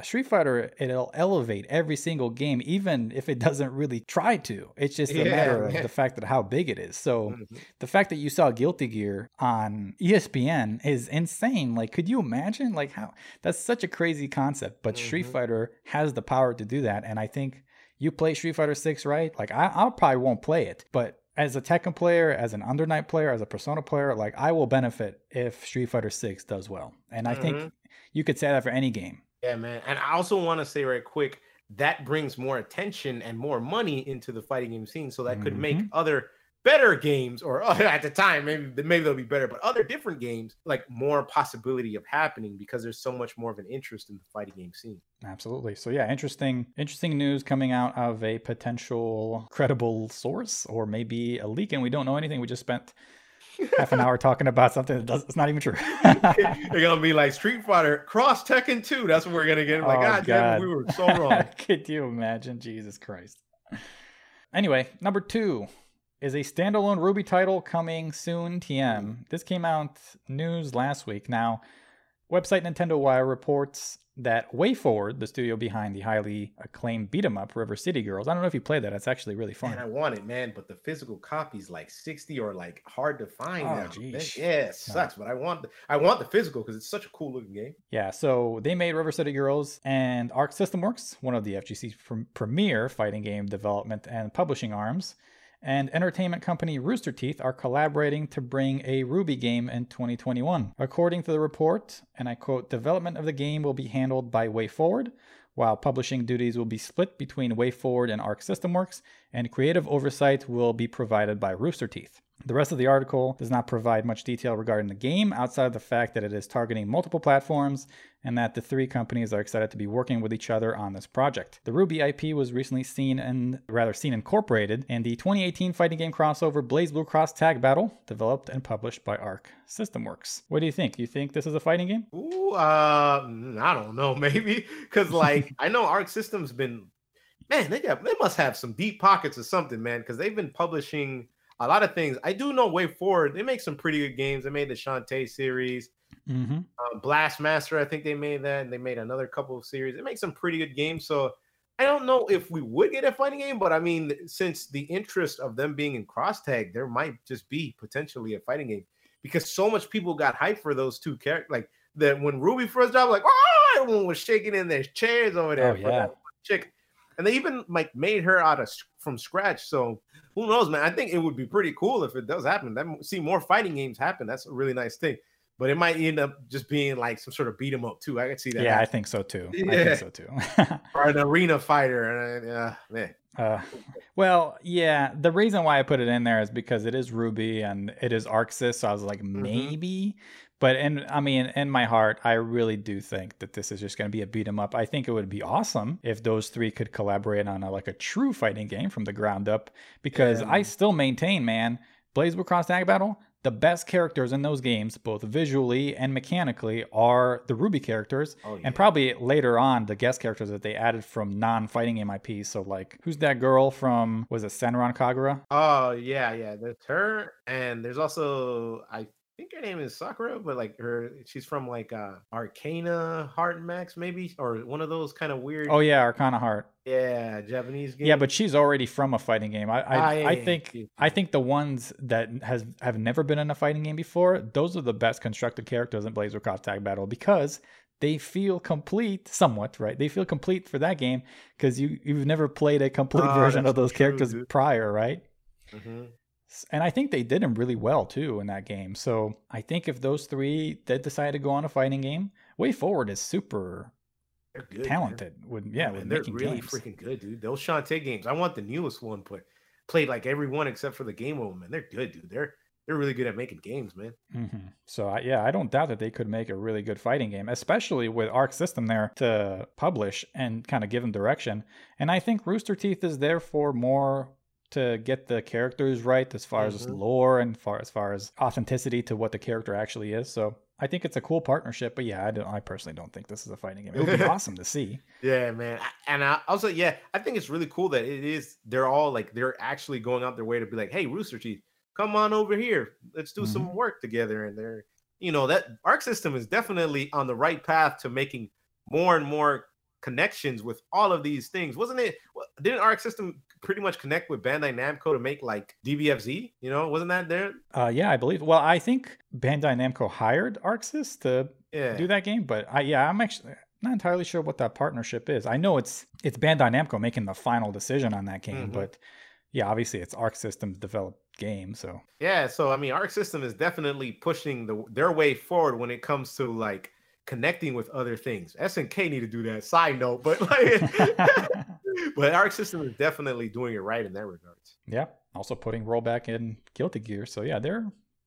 Street Fighter, it'll elevate every single game, even if it doesn't really try to. It's just a Yeah, matter of the fact that how big it is. So Mhm. the fact that you saw Guilty Gear on ESPN is insane. Like, could you imagine? Like, how that's such a crazy concept. But Street Mhm. Fighter has the power to do that, and I think you play Street Fighter Six, right? Like, I, I probably won't play it, but as a Tekken player, as an Under Night player, as a Persona player, like I will benefit if Street Fighter Six does well. And I think Mhm. you could say that for any game. Yeah, man. And I also want to say right quick that brings more attention and more money into the fighting game scene. So that could make Mhm. other better games, or oh, at the time, maybe maybe they'll be better, but other different games like more possibility of happening because there's so much more of an interest in the fighting game scene. Absolutely. So yeah, interesting interesting news coming out of a potential credible source or maybe a leak and we don't know anything. We just spent half an hour talking about something that does it's not even true. They're gonna be like Street Fighter Cross Tekken 2. That's what we're gonna get. Like, Oh, God, damn, God. we were so wrong. Could you imagine? Jesus Christ. Anyway, number two is a standalone RWBY title coming soon. TM. This came out news last week. Now, website Nintendo Wire reports that WayForward, the studio behind the highly acclaimed beat 'em up River City Girls, I don't know if you played that. It's actually really fun. Man, I want it, man, but the physical copy's like 60 or like hard to find Oh, now. That- Yeah, it sucks, but I want the, I want the physical because it's such a cool looking game. Yeah, so they made River City Girls and Arc System Works, one of the FGC's pr- premier fighting game development and publishing arms, and entertainment company Rooster Teeth are collaborating to bring a RWBY game in 2021. According to the report, and I quote, development of the game will be handled by WayForward, while publishing duties will be split between WayForward and Arc System Works, and creative oversight will be provided by Rooster Teeth. The rest of the article does not provide much detail regarding the game outside of the fact that it is targeting multiple platforms and that the three companies are excited to be working with each other on this project. The RWBY IP was recently seen and rather seen incorporated in the 2018 fighting game crossover BlazBlue Cross Tag Battle, developed and published by Arc System Works. What do you think? You think this is a fighting game? Ooh, uh, mm, I don't know, maybe because like I know Arc System's been, man, they got they must have some deep pockets or something, man, because they've been publishing a lot of things. I do know WayForward, they make some pretty good games. They made the Shantae series, Mm-hmm. um, Blast Master, I think they made that, and they made another couple of series. They make some pretty good games. So I don't know if we would get a fighting game, but I mean, since the interest of them being in cross tag, there might just be potentially a fighting game because so much people got hyped for those two characters. Like that when Ruby first dropped, like oh, everyone was shaking in their chairs over there Oh, yeah. chick, and they even like made her out of from scratch. So who knows, man? I think it would be pretty cool if it does happen. That see more fighting games happen. That's a really nice thing. But it might end up just being like some sort of beat 'em up too. I could see that. Yeah, I think so too. I think so too. or an arena fighter. And uh, man, Uh, well, yeah. The reason why I put it in there is because it is RWBY and it is ArcSys. So I was like, Mm-hmm. maybe. But in, I mean, in my heart, I really do think that this is just going to be a beat 'em up. I think it would be awesome if those three could collaborate on a, like a true fighting game from the ground up. Because Yeah. I still maintain, man, BlazBlue Cross Tag Battle. The best characters in those games, both visually and mechanically, are the RWBY characters, Oh, yeah. and probably later on the guest characters that they added from non-fighting game IPs. So like, who's that girl from? Was it Senran Kagura? Oh yeah, yeah. that's her, and there's also I think her name is Sakura, but like her, she's from like uh Arcana Heart Max, maybe, or one of those kind of weird. Oh yeah, Arcana Heart. yeah, Japanese game. Yeah, but she's already from a fighting game. I I, Ah, yeah, I yeah, think yeah. I think the ones that has have never been in a fighting game before, those are the best constructed characters in Blazer Cross Tag Battle because they feel complete somewhat, right? They feel complete for that game because you you've never played a complete Ah, version of those true, characters dude. prior, right? Mhm. And I think they did him really well too in that game. So I think if those three did decide to go on a fighting game, WayForward is super good. man. talented. With yeah, with they're really games. freaking good, dude. Those Shantae games. I want the newest one, but played like every one except for the game one, man. They're good, dude. They're they're really good at making games, man. hmm So I, yeah, I don't doubt that they could make a really good fighting game, especially with Arc System there to publish and kind of give them direction. And I think Rooster Teeth is there for more to get the characters right as far as Mhm. lore and far as far as authenticity to what the character actually is. So I think it's a cool partnership. But yeah, I don't. I personally don't think this is a fighting game. It would be awesome to see. Yeah, man. And I also, yeah, I think it's really cool that it is. They're all like they're actually going out their way to be like, "Hey, Rooster Teeth, come on over here. Let's do some work together." And they're, you know, that Arc System is definitely on the right path to making more and more connections with all of these things. Wasn't it? Didn't Arc System pretty much connect with Bandai Namco to make like DBFZ? You know, wasn't that there? Uh, yeah, I believe. Well, I think Bandai Namco hired ArcSys to Yeah. do that game, but I yeah, I'm actually not entirely sure what that partnership is. I know it's it's Bandai Namco making the final decision on that game, Mhm. but yeah, obviously it's Arc Systems developed game, so Yeah, so I mean, Arc System is definitely pushing the their way forward when it comes to like connecting with other things. SNK need to do that. Side note, but like, but Arc System is definitely doing it right in that regards. yeah. Also putting rollback in Guilty Gear, so yeah, they're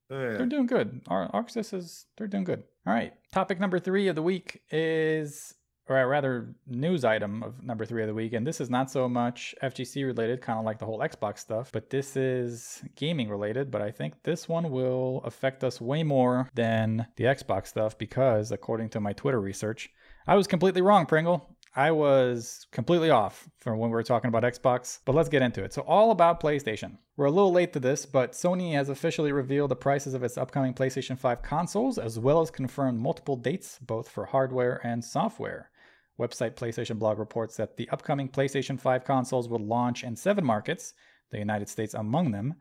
Yeah. they're doing good. Ar- ArcSys is they're doing good. All right, topic number three of the week is, or rather, news item of number three of the week, and this is not so much FGC related, kind of like the whole Xbox stuff, but this is gaming related. But I think this one will affect us way more than the Xbox stuff because, according to my Twitter research, I was completely wrong, Pringle. I was completely off from when we were talking about Xbox, but let's get into it. So, all about PlayStation. We're a little late to this, but Sony has officially revealed the prices of its upcoming PlayStation 5 consoles, as well as confirmed multiple dates, both for hardware and software. Website PlayStation Blog reports that the upcoming PlayStation 5 consoles will launch in seven markets, the United States among them,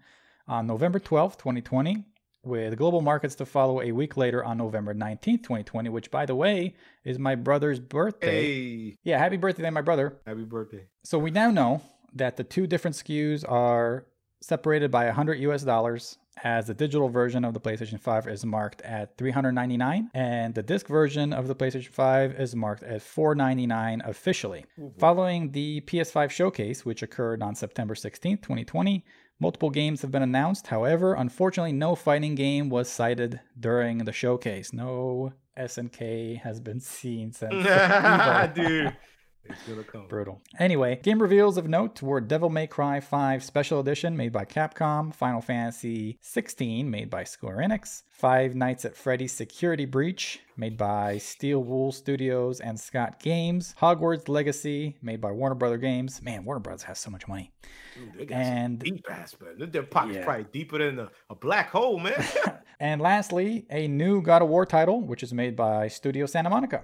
on November 12th, 2020, with global markets to follow a week later on November 19th, 2020, which, by the way, is my brother's birthday. Hey, Yeah, happy birthday, then, my brother. happy birthday. So we now know that the two different SKUs are separated by 100 US dollars as the digital version of the PlayStation 5 is marked at 399 and the disc version of the PlayStation 5 is marked at 499 officially. Following the PS5 showcase which occurred on September 16th, 2020, multiple games have been announced. However, unfortunately no fighting game was cited during the showcase. No SNK has been seen since Dude, it's gonna come. Brutal. Anyway, game reveals of note were Devil May Cry 5 Special Edition made by Capcom, Final Fantasy 16 made by Square Enix, Five Nights at Freddy's Security Breach made by Steel Wool Studios and Scott Games, Hogwarts Legacy made by Warner Brother Games. Man, Warner Brothers has so much money. Dude, they got And- some deep ass, man. Their pockets Yeah. probably deeper than a, a black hole, man. And lastly, a new God of War title, which is made by Studio Santa Monica.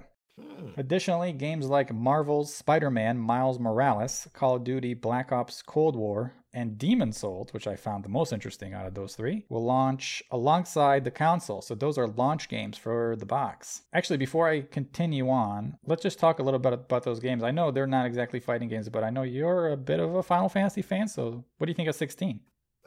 Additionally, games like Marvel's Spider Man Miles Morales, Call of Duty Black Ops Cold War, and Demon Souls, which I found the most interesting out of those three, will launch alongside the console. So those are launch games for the box. Actually, before I continue on, let's just talk a little bit about those games. I know they're not exactly fighting games, but I know you're a bit of a Final Fantasy fan. So what do you think of 16?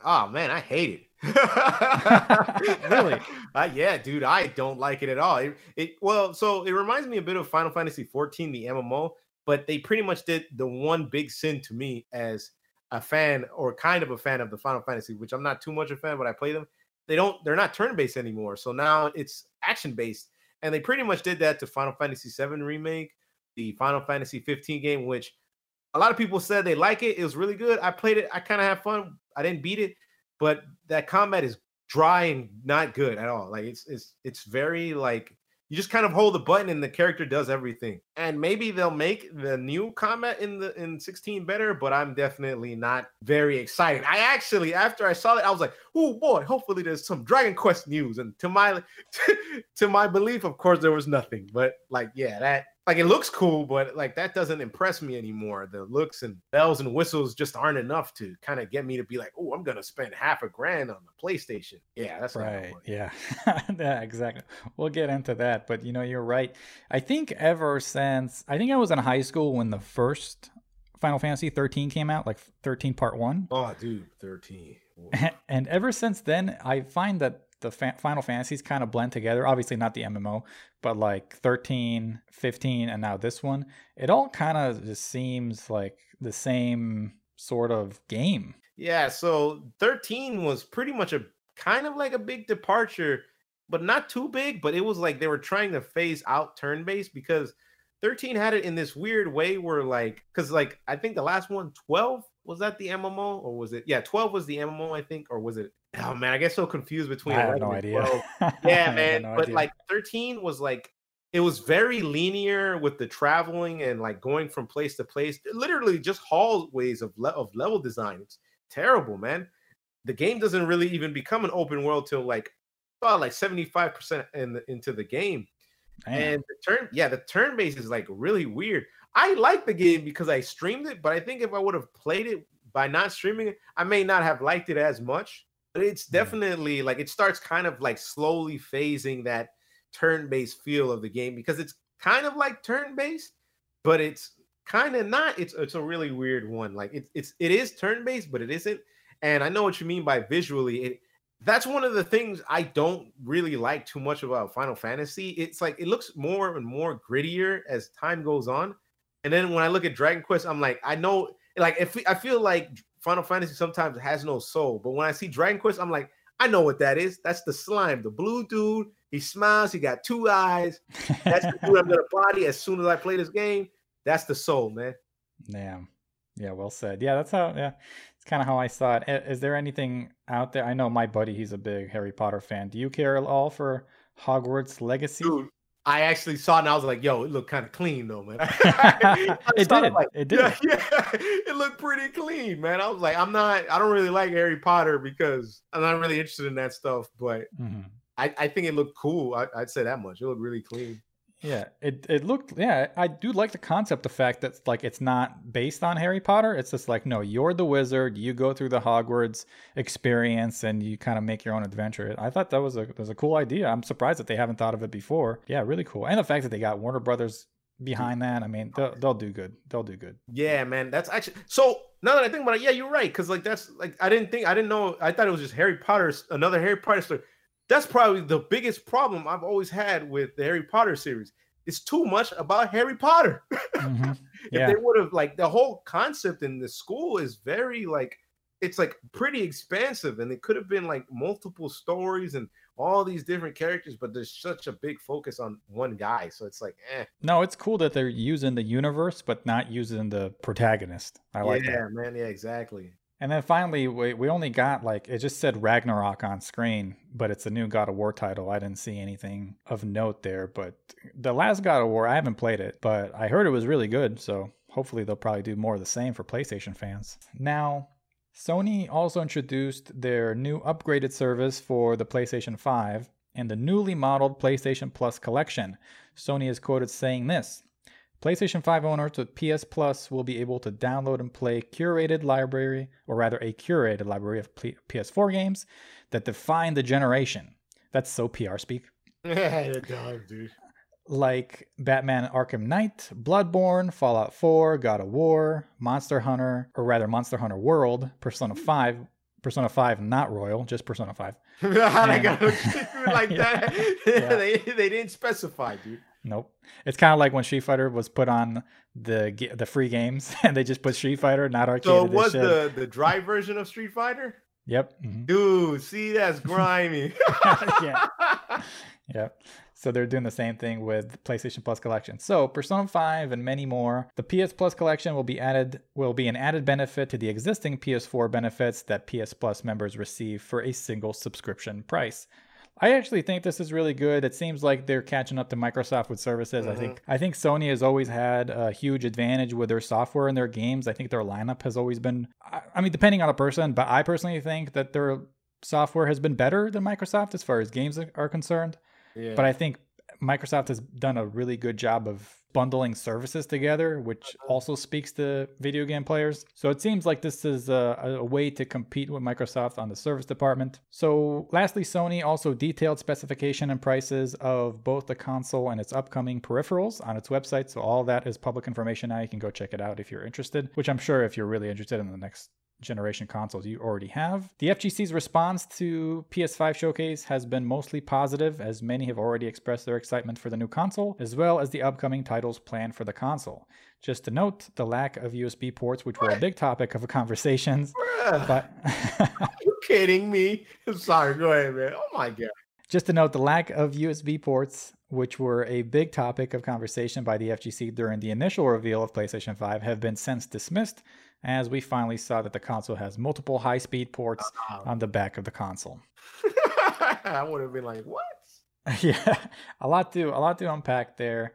Oh man, I hate it. Really? Uh, yeah, dude, I don't like it at all. It, it well, so it reminds me a bit of Final Fantasy 14, the MMO, but they pretty much did the one big sin to me as a fan or kind of a fan of the Final Fantasy, which I'm not too much a fan, but I play them. They don't, they're not turn-based anymore. So now it's action-based. And they pretty much did that to Final Fantasy 7 remake, the Final Fantasy 15 game, which a lot of people said they like it. It was really good. I played it. I kind of had fun. I didn't beat it, but that combat is dry and not good at all. Like it's it's it's very like you just kind of hold the button and the character does everything. And maybe they'll make the new combat in the in 16 better, but I'm definitely not very excited. I actually after I saw it, I was like, oh boy, hopefully there's some Dragon Quest news. And to my to my belief, of course, there was nothing. But like, yeah, that like it looks cool, but like that doesn't impress me anymore. The looks and bells and whistles just aren't enough to kind of get me to be like, oh, I'm gonna spend half a grand on the PlayStation. Yeah, that's Right. Yeah. yeah, exactly. We'll get into that, but you know, you're right. I think ever since I think I was in high school when the first Final Fantasy 13 came out, like 13 part 1. Oh, dude, 13. And ever since then, I find that the fa- Final Fantasies kind of blend together. Obviously, not the MMO, but like 13, 15, and now this one. It all kind of just seems like the same sort of game. Yeah, so 13 was pretty much a kind of like a big departure, but not too big. But it was like they were trying to phase out turn based because 13 had it in this weird way where, like, because like I think the last one, 12, was that the MMO or was it? Yeah, 12 was the MMO, I think, or was it? Oh man, I get so confused between. I have no idea. Yeah, man, no but idea. like 13 was like it was very linear with the traveling and like going from place to place. Literally just hallways of le- of level design. It's terrible, man. The game doesn't really even become an open world till like about like 75% in into the game. Damn. And the turn, yeah, the turn base is like really weird. I like the game because I streamed it, but I think if I would have played it by not streaming it, I may not have liked it as much. But it's definitely like it starts kind of like slowly phasing that turn-based feel of the game because it's kind of like turn-based, but it's kind of not. It's it's a really weird one. Like it's it's it is turn-based, but it isn't. And I know what you mean by visually. It that's one of the things I don't really like too much about Final Fantasy. It's like it looks more and more grittier as time goes on. And then when I look at Dragon Quest, I'm like, I know, like, if I feel like Final Fantasy sometimes has no soul, but when I see Dragon Quest, I'm like, I know what that is. That's the slime, the blue dude. He smiles. He got two eyes. That's the dude I'm gonna body as soon as I play this game. That's the soul, man. Yeah, yeah, well said. Yeah, that's how. Yeah, it's kind of how I saw it. Is there anything out there? I know my buddy. He's a big Harry Potter fan. Do you care at all for Hogwarts Legacy? Dude, I actually saw it and I was like, yo, it looked kind of clean though, man. it did. Like, it did. Yeah, yeah, it looked pretty clean, man. I was like, I'm not, I don't really like Harry Potter because I'm not really interested in that stuff, but mm-hmm. I, I think it looked cool. I, would say that much. It looked really clean. Yeah, it it looked yeah, I do like the concept the fact that like it's not based on Harry Potter. It's just like no, you're the wizard, you go through the Hogwarts experience and you kind of make your own adventure. I thought that was a was a cool idea. I'm surprised that they haven't thought of it before. Yeah, really cool. And the fact that they got Warner Brothers behind that, I mean, they'll, they'll do good. They'll do good. Yeah, man. That's actually so now that I think about it, yeah, you're right. Cause like that's like I didn't think I didn't know I thought it was just Harry Potter's another Harry Potter story that's probably the biggest problem I've always had with the Harry Potter series. It's too much about Harry Potter. Mm-hmm. Yeah. if they would have like the whole concept in the school is very like it's like pretty expansive and it could have been like multiple stories and all these different characters but there's such a big focus on one guy so it's like eh. no it's cool that they're using the universe but not using the protagonist i like yeah, that man yeah exactly and then finally, we, we only got like, it just said Ragnarok on screen, but it's a new God of War title. I didn't see anything of note there. But the last God of War, I haven't played it, but I heard it was really good. So hopefully they'll probably do more of the same for PlayStation fans. Now, Sony also introduced their new upgraded service for the PlayStation 5 and the newly modeled PlayStation Plus collection. Sony is quoted saying this PlayStation 5 owners with PS Plus will be able to download and play curated library, or rather a curated library of PS4 games that define the generation. That's so PR speak. Yeah, it does, dude. Like Batman Arkham Knight, Bloodborne, Fallout 4, God of War, Monster Hunter, or rather Monster Hunter World, Persona 5, Persona 5 not Royal, just Persona 5. I got like that. Yeah. they, they didn't specify, dude. Nope. It's kind of like when Street Fighter was put on the the free games, and they just put Street Fighter, not arcade. So it was the the dry version of Street Fighter. Yep. Mm-hmm. Dude, see that's grimy. yeah. Yep. So they're doing the same thing with PlayStation Plus collection. So Persona 5 and many more. The PS Plus collection will be added will be an added benefit to the existing PS4 benefits that PS Plus members receive for a single subscription price. I actually think this is really good. It seems like they're catching up to Microsoft with services. Mm-hmm. I think I think Sony has always had a huge advantage with their software and their games. I think their lineup has always been I mean depending on a person, but I personally think that their software has been better than Microsoft as far as games are concerned. Yeah. But I think Microsoft has done a really good job of bundling services together, which uh-huh. also speaks to video game players. So it seems like this is a, a, way to compete with Microsoft on the service department. So, lastly, Sony also detailed specification and prices of both the console and its upcoming peripherals on its website. So, all that is public information now. You can go check it out if you're interested, which I'm sure if you're really interested in the next generation consoles you already have. The FGC's response to PS5 Showcase has been mostly positive, as many have already expressed their excitement for the new console, as well as the upcoming titles planned for the console. Just to note, the lack of USB ports, which were a big topic of conversations, but Are you kidding me? I'm sorry. Go ahead, man. Oh my god. Just to note, the lack of USB ports, which were a big topic of conversation by the FGC during the initial reveal of PlayStation 5, have been since dismissed, as we finally saw that the console has multiple high speed ports Wow. on the back of the console. I would have been like, what? yeah, a lot to a lot to unpack there.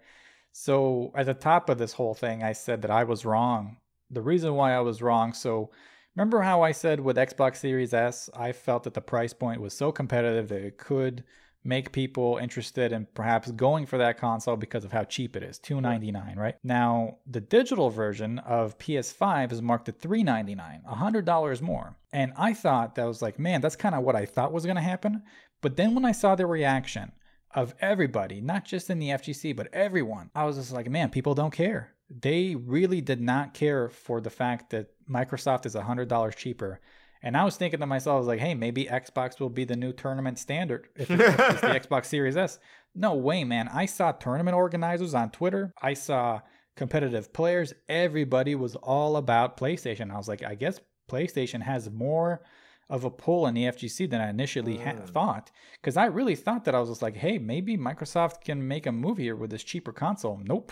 So at the top of this whole thing, I said that I was wrong. The reason why I was wrong, so remember how I said with Xbox Series S, I felt that the price point was so competitive that it could make people interested in perhaps going for that console because of how cheap it is, two ninety nine, right? Now the digital version of PS5 is marked at 399 $100 more, and I thought that was like, man, that's kind of what I thought was going to happen. But then when I saw the reaction of everybody, not just in the FGC, but everyone, I was just like, man, people don't care. They really did not care for the fact that Microsoft is $100 cheaper. And I was thinking to myself, I was like, hey, maybe Xbox will be the new tournament standard if it's, it's the Xbox Series S. No way, man. I saw tournament organizers on Twitter. I saw competitive players. Everybody was all about PlayStation. I was like, I guess PlayStation has more of a pull in the FGC than I initially ha- Mm. thought. Because I really thought that I was just like, hey, maybe Microsoft can make a move here with this cheaper console. Nope.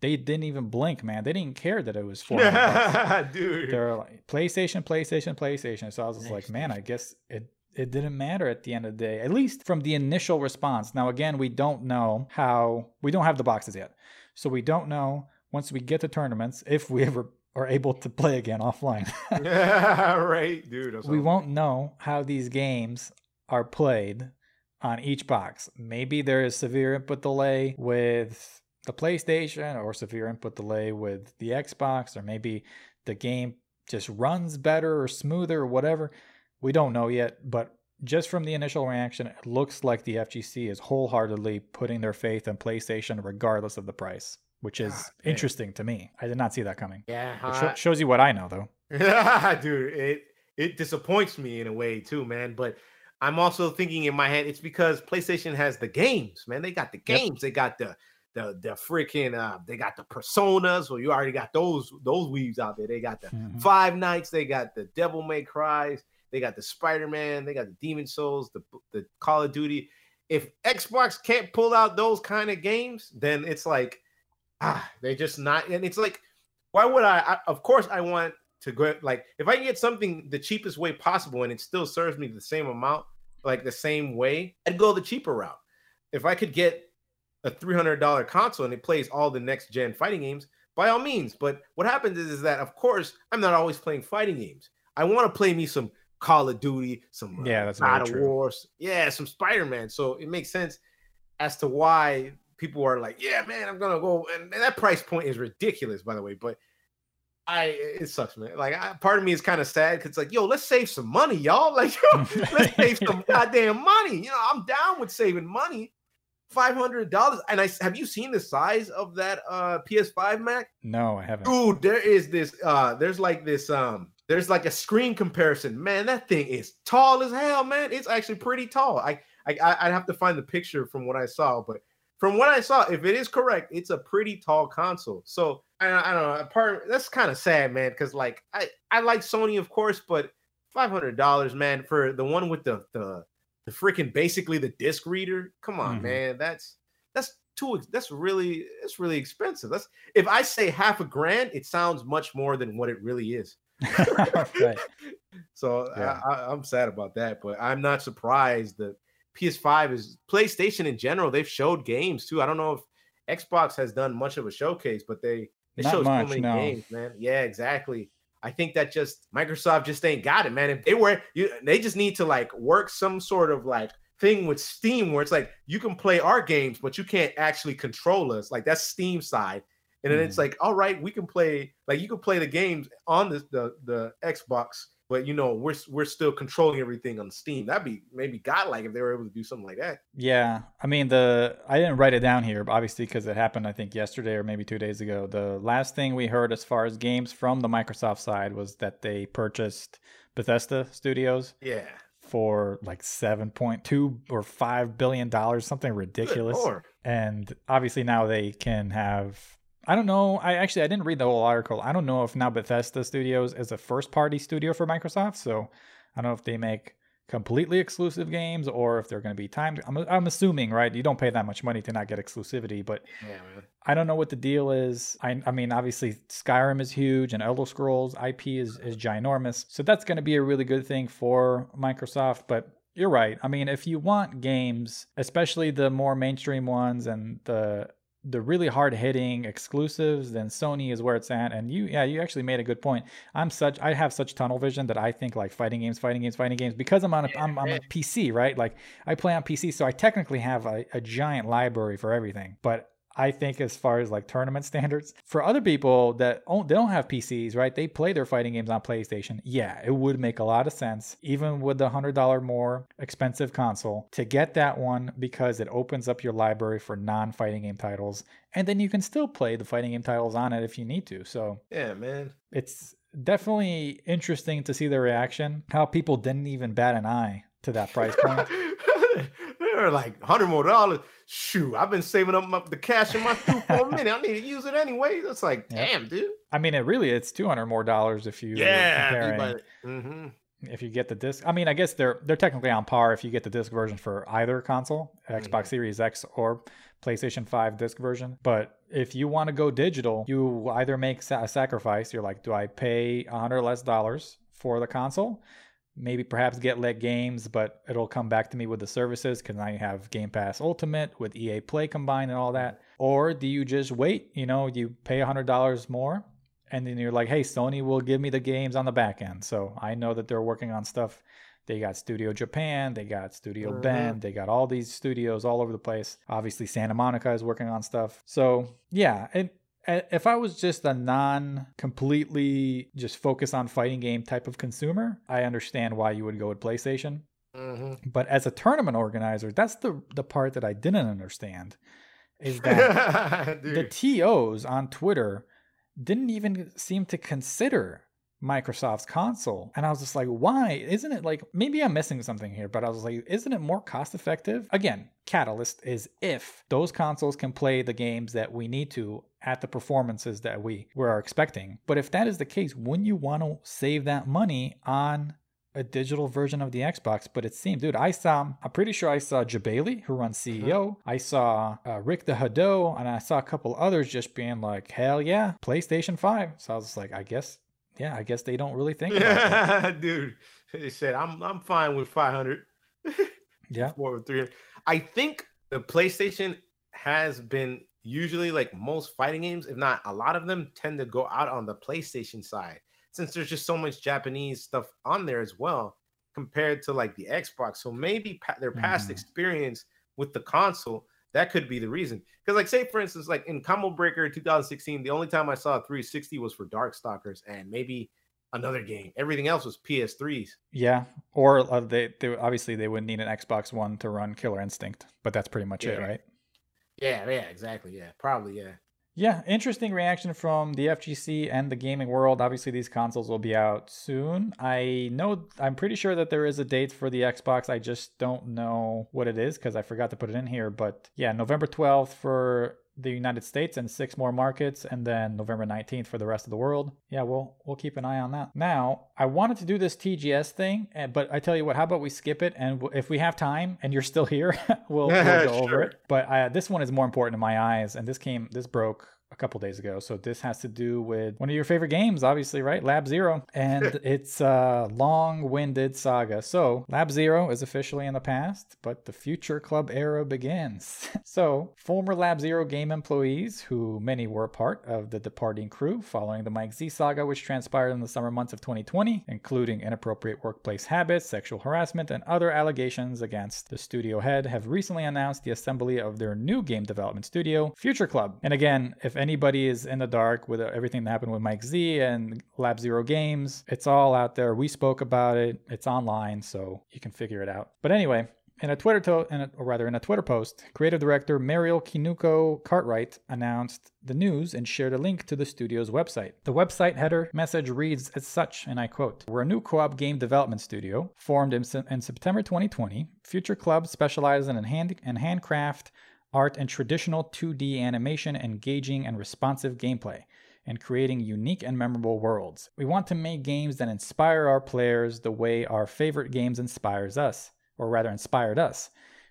They didn't even blink, man. They didn't care that it was 400 bucks. Dude. They're like PlayStation, PlayStation, PlayStation. So I was just like, man, I guess it it didn't matter at the end of the day, at least from the initial response. Now again, we don't know how we don't have the boxes yet, so we don't know once we get to tournaments if we ever are able to play again offline. yeah, right, dude. that's we all. won't know how these games are played on each box. Maybe there is severe input delay with the PlayStation or severe input delay with the Xbox, or maybe the game just runs better or smoother or whatever. We don't know yet, but just from the initial reaction, it looks like the FGC is wholeheartedly putting their faith in PlayStation regardless of the price, which is ah, God, interesting to me. I did not see that coming. Yeah, It huh? sho- shows you what I know, though. dude, it it disappoints me in a way too, man. But I'm also thinking in my head, it's because PlayStation has the games, man. They got the Yep. games. They got the the the freaking uh they got the personas. Well, you already got those those weaves out there. They got the Mhm. Five Nights, they got the Devil May Cries, they got the Spider-Man, they got the Demon Souls, the the Call of Duty. If Xbox can't pull out those kind of games, then it's like ah, they're just not and it's like why would I, I of course I want to go like if I can get something the cheapest way possible and it still serves me the same amount, like the same way, I'd go the cheaper route. If I could get a $300 console and it plays all the next gen fighting games, by all means. But what happens is, is that, of course, I'm not always playing fighting games. I want to play me some Call of Duty, some Yeah, that's God of. Wars, yeah, some Spider Man. So it makes sense as to why people are like, yeah, man, I'm gonna go. And, and that price point is ridiculous, by the way. But I, it sucks, man. Like, I, part of me is kind of sad because, like, yo, let's save some money, y'all. Like, yo, let's save some goddamn money. You know, I'm down with saving money. Five hundred dollars, and I have you seen the size of that uh PS5 Mac? No, I haven't. Dude, there is this. uh There's like this. um There's like a screen comparison. Man, that thing is tall as hell, man. It's actually pretty tall. I, I I- I'd have to find the picture from what I saw, but from what I saw, if it is correct, it's a pretty tall console. So I, I don't know. Part that's kind of sad, man, because like I I like Sony, of course, but five hundred dollars, man, for the one with the the the freaking basically the disc reader. Come on, Mhm. man. That's that's too. That's really it's really expensive. That's if I say half a grand, it sounds much more than what it really is. right. So Yeah. I, I'm sad about that, but I'm not surprised that PS5 is PlayStation in general. They've showed games too. I don't know if Xbox has done much of a showcase, but they they Not show much, so many no. games, man. Yeah, exactly. I think that just Microsoft just ain't got it, man. If they were, you, they just need to like work some sort of like thing with Steam where it's like you can play our games, but you can't actually control us. Like that's Steam side. And then it's Mhm. like, all right, we can play like you can play the games on the the, the Xbox but you know we're we're still controlling everything on Steam. That'd be maybe godlike if they were able to do something like that. Yeah, I mean the I didn't write it down here, but obviously because it happened I think yesterday or maybe two days ago. The last thing we heard as far as games from the Microsoft side was that they purchased Bethesda Studios. Yeah. For like seven point two or five billion dollars, something ridiculous. And obviously now they can have I don't know. I actually I didn't read the whole article. I don't know if now Bethesda Studios is a first party studio for Microsoft. So I don't know if they make completely exclusive games or if they're going to be timed. I'm, I'm assuming, right? You don't pay that much money to not get exclusivity, but yeah, I don't know what the deal is. I, I mean, obviously Skyrim is huge and Elder Scrolls IP is, is ginormous. So that's going to be a really good thing for Microsoft, but you're right. I mean, if you want games, especially the more mainstream ones and the the really hard hitting exclusives, then Sony is where it's at. And you, yeah, you actually made a good point. I'm such, I have such tunnel vision that I think like fighting games, fighting games, fighting games because I'm on a, am I'm a PC, right? Like I play on PC, so I technically have a, a giant library for everything. But I think as far as like tournament standards for other people that don't, they don't have PCs, right? They play their fighting games on PlayStation. Yeah, it would make a lot of sense, even with the hundred dollar more expensive console, to get that one because it opens up your library for non-fighting game titles, and then you can still play the fighting game titles on it if you need to. So yeah, man, it's definitely interesting to see the reaction. How people didn't even bat an eye to that price point. They're like hundred more dollars. Shoot, I've been saving up my, the cash in my food for a minute. I need to use it anyway. It's like, yep. damn, dude. I mean, it really it's two hundred more dollars if you yeah. Mm-hmm. If you get the disc, I mean, I guess they're they're technically on par if you get the disc version for either console, Xbox mm-hmm. Series X or PlayStation 5 disc version. But if you want to go digital, you either make a sacrifice. You're like, do I pay a hundred less dollars for the console? Maybe perhaps get let games, but it'll come back to me with the services because I have Game Pass Ultimate with EA Play combined and all that. Or do you just wait? You know, you pay $100 more and then you're like, hey, Sony will give me the games on the back end. So I know that they're working on stuff. They got Studio Japan, they got Studio mm-hmm. Bend, they got all these studios all over the place. Obviously, Santa Monica is working on stuff. So yeah, it, if I was just a non completely just focus on fighting game type of consumer, I understand why you would go with PlayStation. Mm-hmm. But as a tournament organizer, that's the the part that I didn't understand is that the TOs on Twitter didn't even seem to consider Microsoft's console. And I was just like, why? Isn't it like maybe I'm missing something here, but I was like, isn't it more cost effective? Again, catalyst is if those consoles can play the games that we need to at the performances that we were expecting. But if that is the case, wouldn't you want to save that money on a digital version of the Xbox, but it seemed, dude, I saw, I'm pretty sure I saw Jebailey, who runs CEO. Mm-hmm. I saw uh, Rick the Hado, and I saw a couple others just being like, hell yeah, PlayStation 5. So I was like, I guess, yeah, I guess they don't really think about that. dude, they said, I'm, I'm fine with 500. yeah. More 300. I think the PlayStation has been usually like most fighting games, if not a lot of them, tend to go out on the PlayStation side since there's just so much Japanese stuff on there as well compared to like the Xbox. So maybe pa- their past mm-hmm. experience with the console that could be the reason. Because like say for instance, like in Combo Breaker 2016, the only time I saw a 360 was for Darkstalkers and maybe another game. Everything else was PS3s. Yeah, or uh, they, they obviously they wouldn't need an Xbox One to run Killer Instinct, but that's pretty much yeah. it, right? Yeah, yeah, exactly. Yeah, probably. Yeah. Yeah, interesting reaction from the FGC and the gaming world. Obviously, these consoles will be out soon. I know, I'm pretty sure that there is a date for the Xbox. I just don't know what it is because I forgot to put it in here. But yeah, November 12th for the United States and six more markets, and then November 19th for the rest of the world. Yeah, we'll we'll keep an eye on that. Now, I wanted to do this TGS thing, eh, but I tell you what, how about we skip it? And if we have time and you're still here, we'll, we'll go sure. over it. But I, this one is more important in my eyes, and this came, this broke a couple days ago. So this has to do with one of your favorite games, obviously, right? Lab Zero. And it's a long-winded saga. So Lab Zero is officially in the past, but the Future Club era begins. so former Lab Zero game employees, who many were part of the departing crew following the Mike Z saga, which transpired in the summer months of 2020, including inappropriate workplace habits, sexual harassment, and other allegations against the studio head, have recently announced the assembly of their new game development studio, Future Club. And again, if anybody is in the dark with everything that happened with Mike Z and Lab Zero Games, it's all out there. We spoke about it. It's online, so you can figure it out. But anyway, in a Twitter to- in a, or rather in a Twitter post, creative director Mariel Kinuko Cartwright announced the news and shared a link to the studio's website. The website header message reads as such, and I quote: "We're a new co-op game development studio formed in, in September 2020. Future Club specializes in hand in handcraft art and traditional 2D animation, engaging and responsive gameplay." And creating unique and memorable worlds. We want to make games that inspire our players the way our favorite games inspires us or rather inspired us.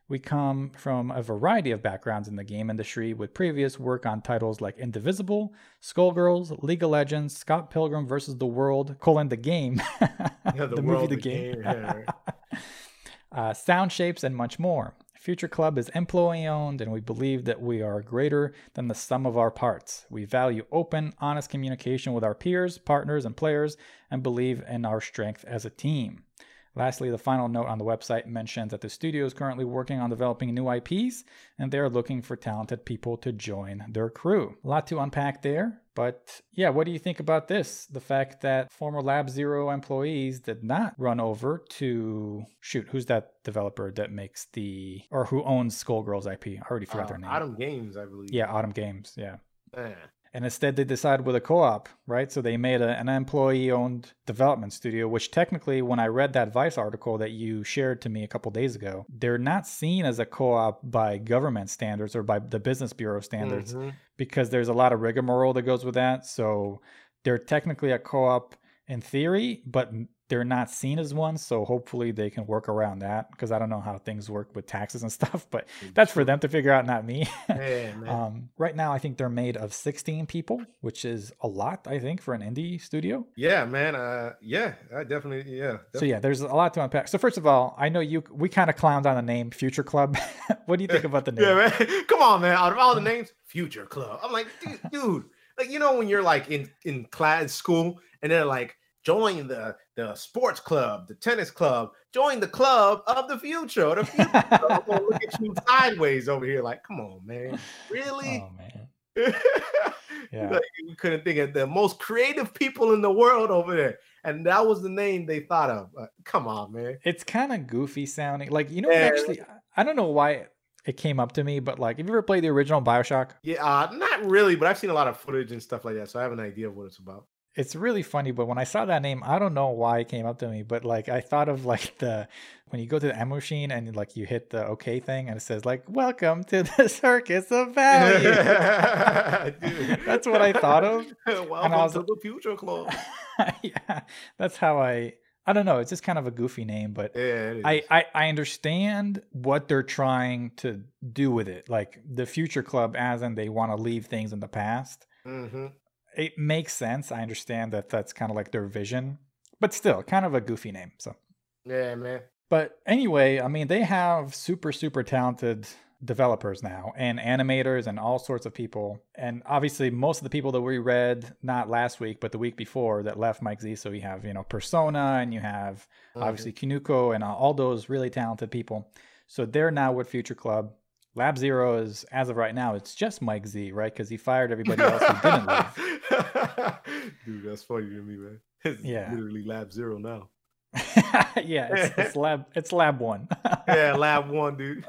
We come from a variety of backgrounds in the game industry with previous work on titles like Indivisible, Skullgirls, League of Legends, Scott Pilgrim vs. the World, colon the game, Yeah, the, the, movie The the Game, game. yeah, uh, sound shapes, and much more. Future Club is employee owned, and we believe that we are greater than the sum of our parts. We value open, honest communication with our peers, partners, and players, and believe in our strength as a team. Lastly, the final note on the website mentions that the studio is currently working on developing new IPs and they're looking for talented people to join their crew. A lot to unpack there, but yeah, what do you think about this? The fact that former Lab Zero employees did not run over to shoot, who's that developer that makes the or who owns Skullgirls IP? I already forgot Uh, their name. Autumn Games, I believe. Yeah, Autumn Games. Yeah. Man. And instead, they decided with a co op, right? So they made a, an employee owned development studio, which technically, when I read that Vice article that you shared to me a couple days ago, they're not seen as a co op by government standards or by the Business Bureau standards Mhm. because there's a lot of rigmarole that goes with that. So they're technically a co op in theory, but they're not seen as one. So hopefully they can work around that because I don't know how things work with taxes and stuff, but that's for them to figure out, not me. Man. Um, right now, I think they're made of 16 people, which is a lot, I think, for an indie studio. yeah, man. Uh, yeah, I definitely. Yeah. So yeah, there's a lot to unpack. So first of all, I know you. We kind of clowned on the name Future Club. what do you think about the name? Yeah, man. Come on, man. Out of all the names, Future Club. I'm like, dude, dude, like you know when you're like in in class school and they're like, join the the sports club, the tennis club, join the club of the future. The future. Look at you sideways over here, like, come on, man, really? Oh man. Yeah. like, you couldn't think of the most creative people in the world over there, and that was the name they thought of. Uh, come on, man. It's kind of goofy sounding. Like you know, Yeah. actually, I don't know why it came up to me, but like, have you ever played the original Bioshock? Yeah, uh, not really, but I've seen a lot of footage and stuff like that, so I have an idea of what it's about. It's really funny but when i saw that name i don't know why it came up to me but like i thought of like the when you go to the M machine and like you hit the okay thing and it says like welcome to the circus of value That's what I thought of. Welcome was- to the Future Club. yeah that's how i i don't know it's just kind of a goofy name but Yeah. I, I I understand what they're trying to do with it like the future club as in they want to leave things in the past Mhm. It makes sense i understand that that's kind of like their vision but still kind of a goofy name so Yeah, man. But anyway, I mean, they have super, super talented developers now and animators and all sorts of people. And obviously, most of the people that we read, not last week, but the week before, that left Mike Z. So you have, you know, Persona and you have mm-hmm. obviously Kinuko and all those really talented people. So they're now with Future Club. Lab Zero is, as of right now, it's just Mike Z, right? Because he fired everybody else who didn't leave. Dude, that's funny to me, man. It's Yeah. literally Lab Zero now. yeah, it's, it's Lab, it's Lab One. Yeah, Lab One, dude.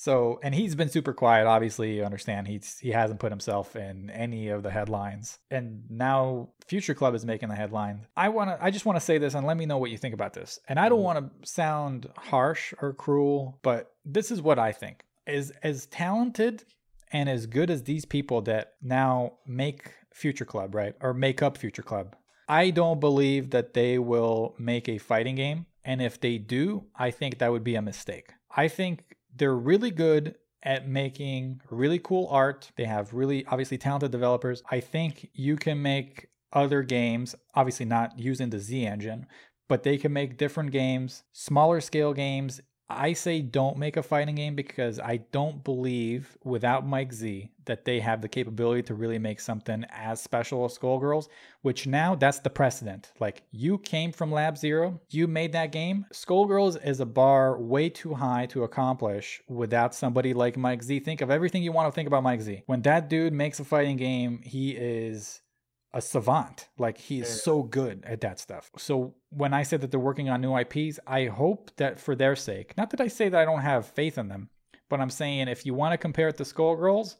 So, and he's been super quiet. Obviously, you understand he's he hasn't put himself in any of the headlines. And now Future Club is making the headlines. I want to I just want to say this and let me know what you think about this. And I don't mm-hmm. want to sound harsh or cruel, but this is what I think. Is as talented and as good as these people that now make Future Club, right? Or make up Future Club. I don't believe that they will make a fighting game. And if they do, I think that would be a mistake. I think they're really good at making really cool art. They have really obviously talented developers. I think you can make other games, obviously not using the Z engine, but they can make different games, smaller scale games, I say don't make a fighting game because I don't believe without Mike Z that they have the capability to really make something as special as Skullgirls, which now that's the precedent. Like you came from Lab Zero, you made that game. Skullgirls is a bar way too high to accomplish without somebody like Mike Z. Think of everything you want to think about Mike Z. When that dude makes a fighting game, he is a savant. Like he is so good at that stuff. So when I said that they're working on new IPs, I hope that for their sake, not that I say that I don't have faith in them, but I'm saying if you want to compare it to Skullgirls,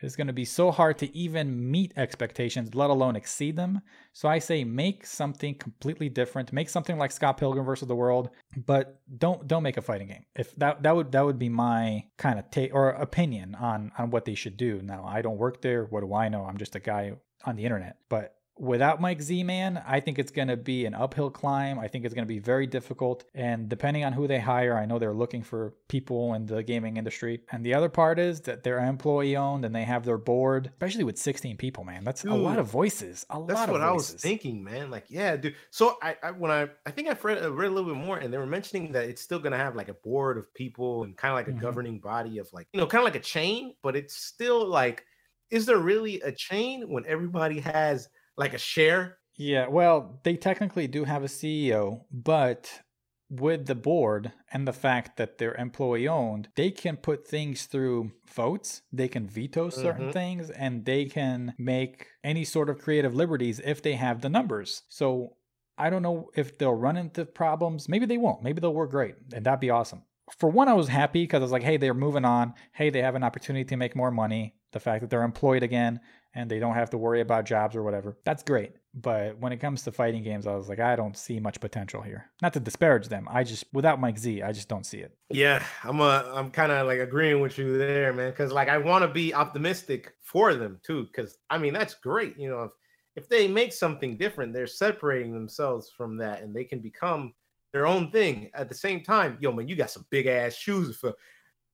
it's going to be so hard to even meet expectations, let alone exceed them. So I say make something completely different. Make something like Scott Pilgrim versus the World, but don't don't make a fighting game. If that that would that would be my kind of take or opinion on on what they should do. Now I don't work there. What do I know? I'm just a guy on the internet. But without Mike Z Man, I think it's going to be an uphill climb. I think it's going to be very difficult. And depending on who they hire, I know they're looking for people in the gaming industry. And the other part is that they're employee owned and they have their board, especially with 16 people, man. That's a lot of voices. A That's lot what I was thinking, man. Like, yeah, dude. So I, I when I, I think I read, uh, read a little bit more, and they were mentioning that it's still gonna have like a board of people and kind of like a Mhm. governing body of like, you know, kind of like a chain, but it's still like, is there really a chain when everybody has like a share? Yeah, well, they technically do have a CEO, but with the board and the fact that they're employee owned, they can put things through votes, they can veto certain Mhm. things, and they can make any sort of creative liberties if they have the numbers. So I don't know if they'll run into problems. Maybe they won't. Maybe they'll work great, and that'd be awesome. For one, I was happy because I was like, hey, they're moving on. Hey, they have an opportunity to make more money. The fact that they're employed again and they don't have to worry about jobs or whatever. That's great. But when it comes to fighting games, I was like, I don't see much potential here. Not to disparage them. I just, without Mike Z, I just don't see it. Yeah, I'm a, I'm kind of like agreeing with you there, man. Because like I want to be optimistic for them too. Because I mean that's great. You know, if if they make something different, they're separating themselves from that, and they can become their own thing at the same time. Yo, man, you got some big ass shoes for.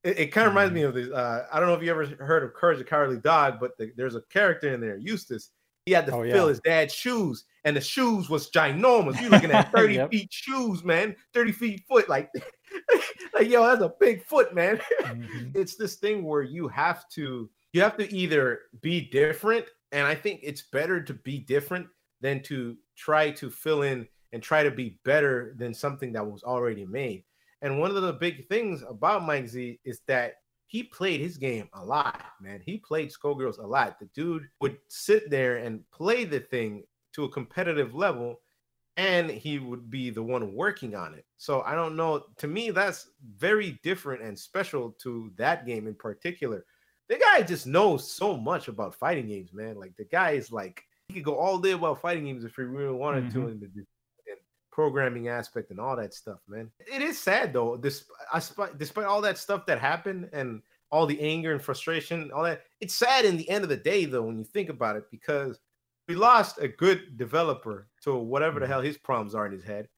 It, it kind of reminds me of this. Uh, I don't know if you ever heard of Courage the Cowardly Dog, but the, there's a character in there, Eustace. He had to Oh, fill yeah. his dad's shoes, and the shoes was ginormous. You're looking at 30 Yep. feet shoes, man. 30 feet foot, like, like yo, that's a big foot, man. Mhm. it's this thing where you have to you have to either be different, and I think it's better to be different than to try to fill in and try to be better than something that was already made. And one of the big things about Mike Z is that he played his game a lot, man. He played Skullgirls a lot. The dude would sit there and play the thing to a competitive level, and he would be the one working on it. So I don't know. To me, that's very different and special to that game in particular. The guy just knows so much about fighting games, man. Like the guy is like he could go all day about fighting games if he really wanted to Mhm. in the and programming aspect and all that stuff, man. It is sad though. This despite despite all that stuff that happened and all the anger and frustration, all that. It's sad in the end of the day though when you think about it because we lost a good developer to whatever the Mhm. hell his problems are in his head.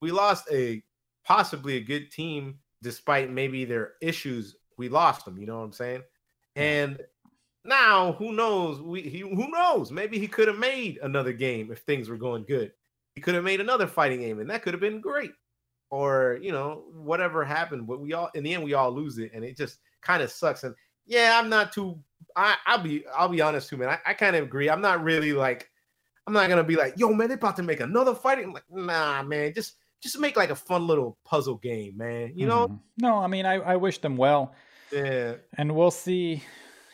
We lost a possibly a good team despite maybe their issues. We lost them, you know what I'm saying? And now who knows? We he who knows? Maybe he could have made another game if things were going good. He could have made another fighting game, and that could have been great. Or you know whatever happened, but we all in the end we all lose it, and it just kind of sucks. And yeah, I'm not too. I I'll be I'll be honest too, man. I, I kind of agree. I'm not really like I'm not gonna be like, yo, man, they're about to make another fighting. I'm like, nah, man, just just make like a fun little puzzle game, man. You know? Mhm. No, I mean, I, I wish them well. Yeah. and we'll see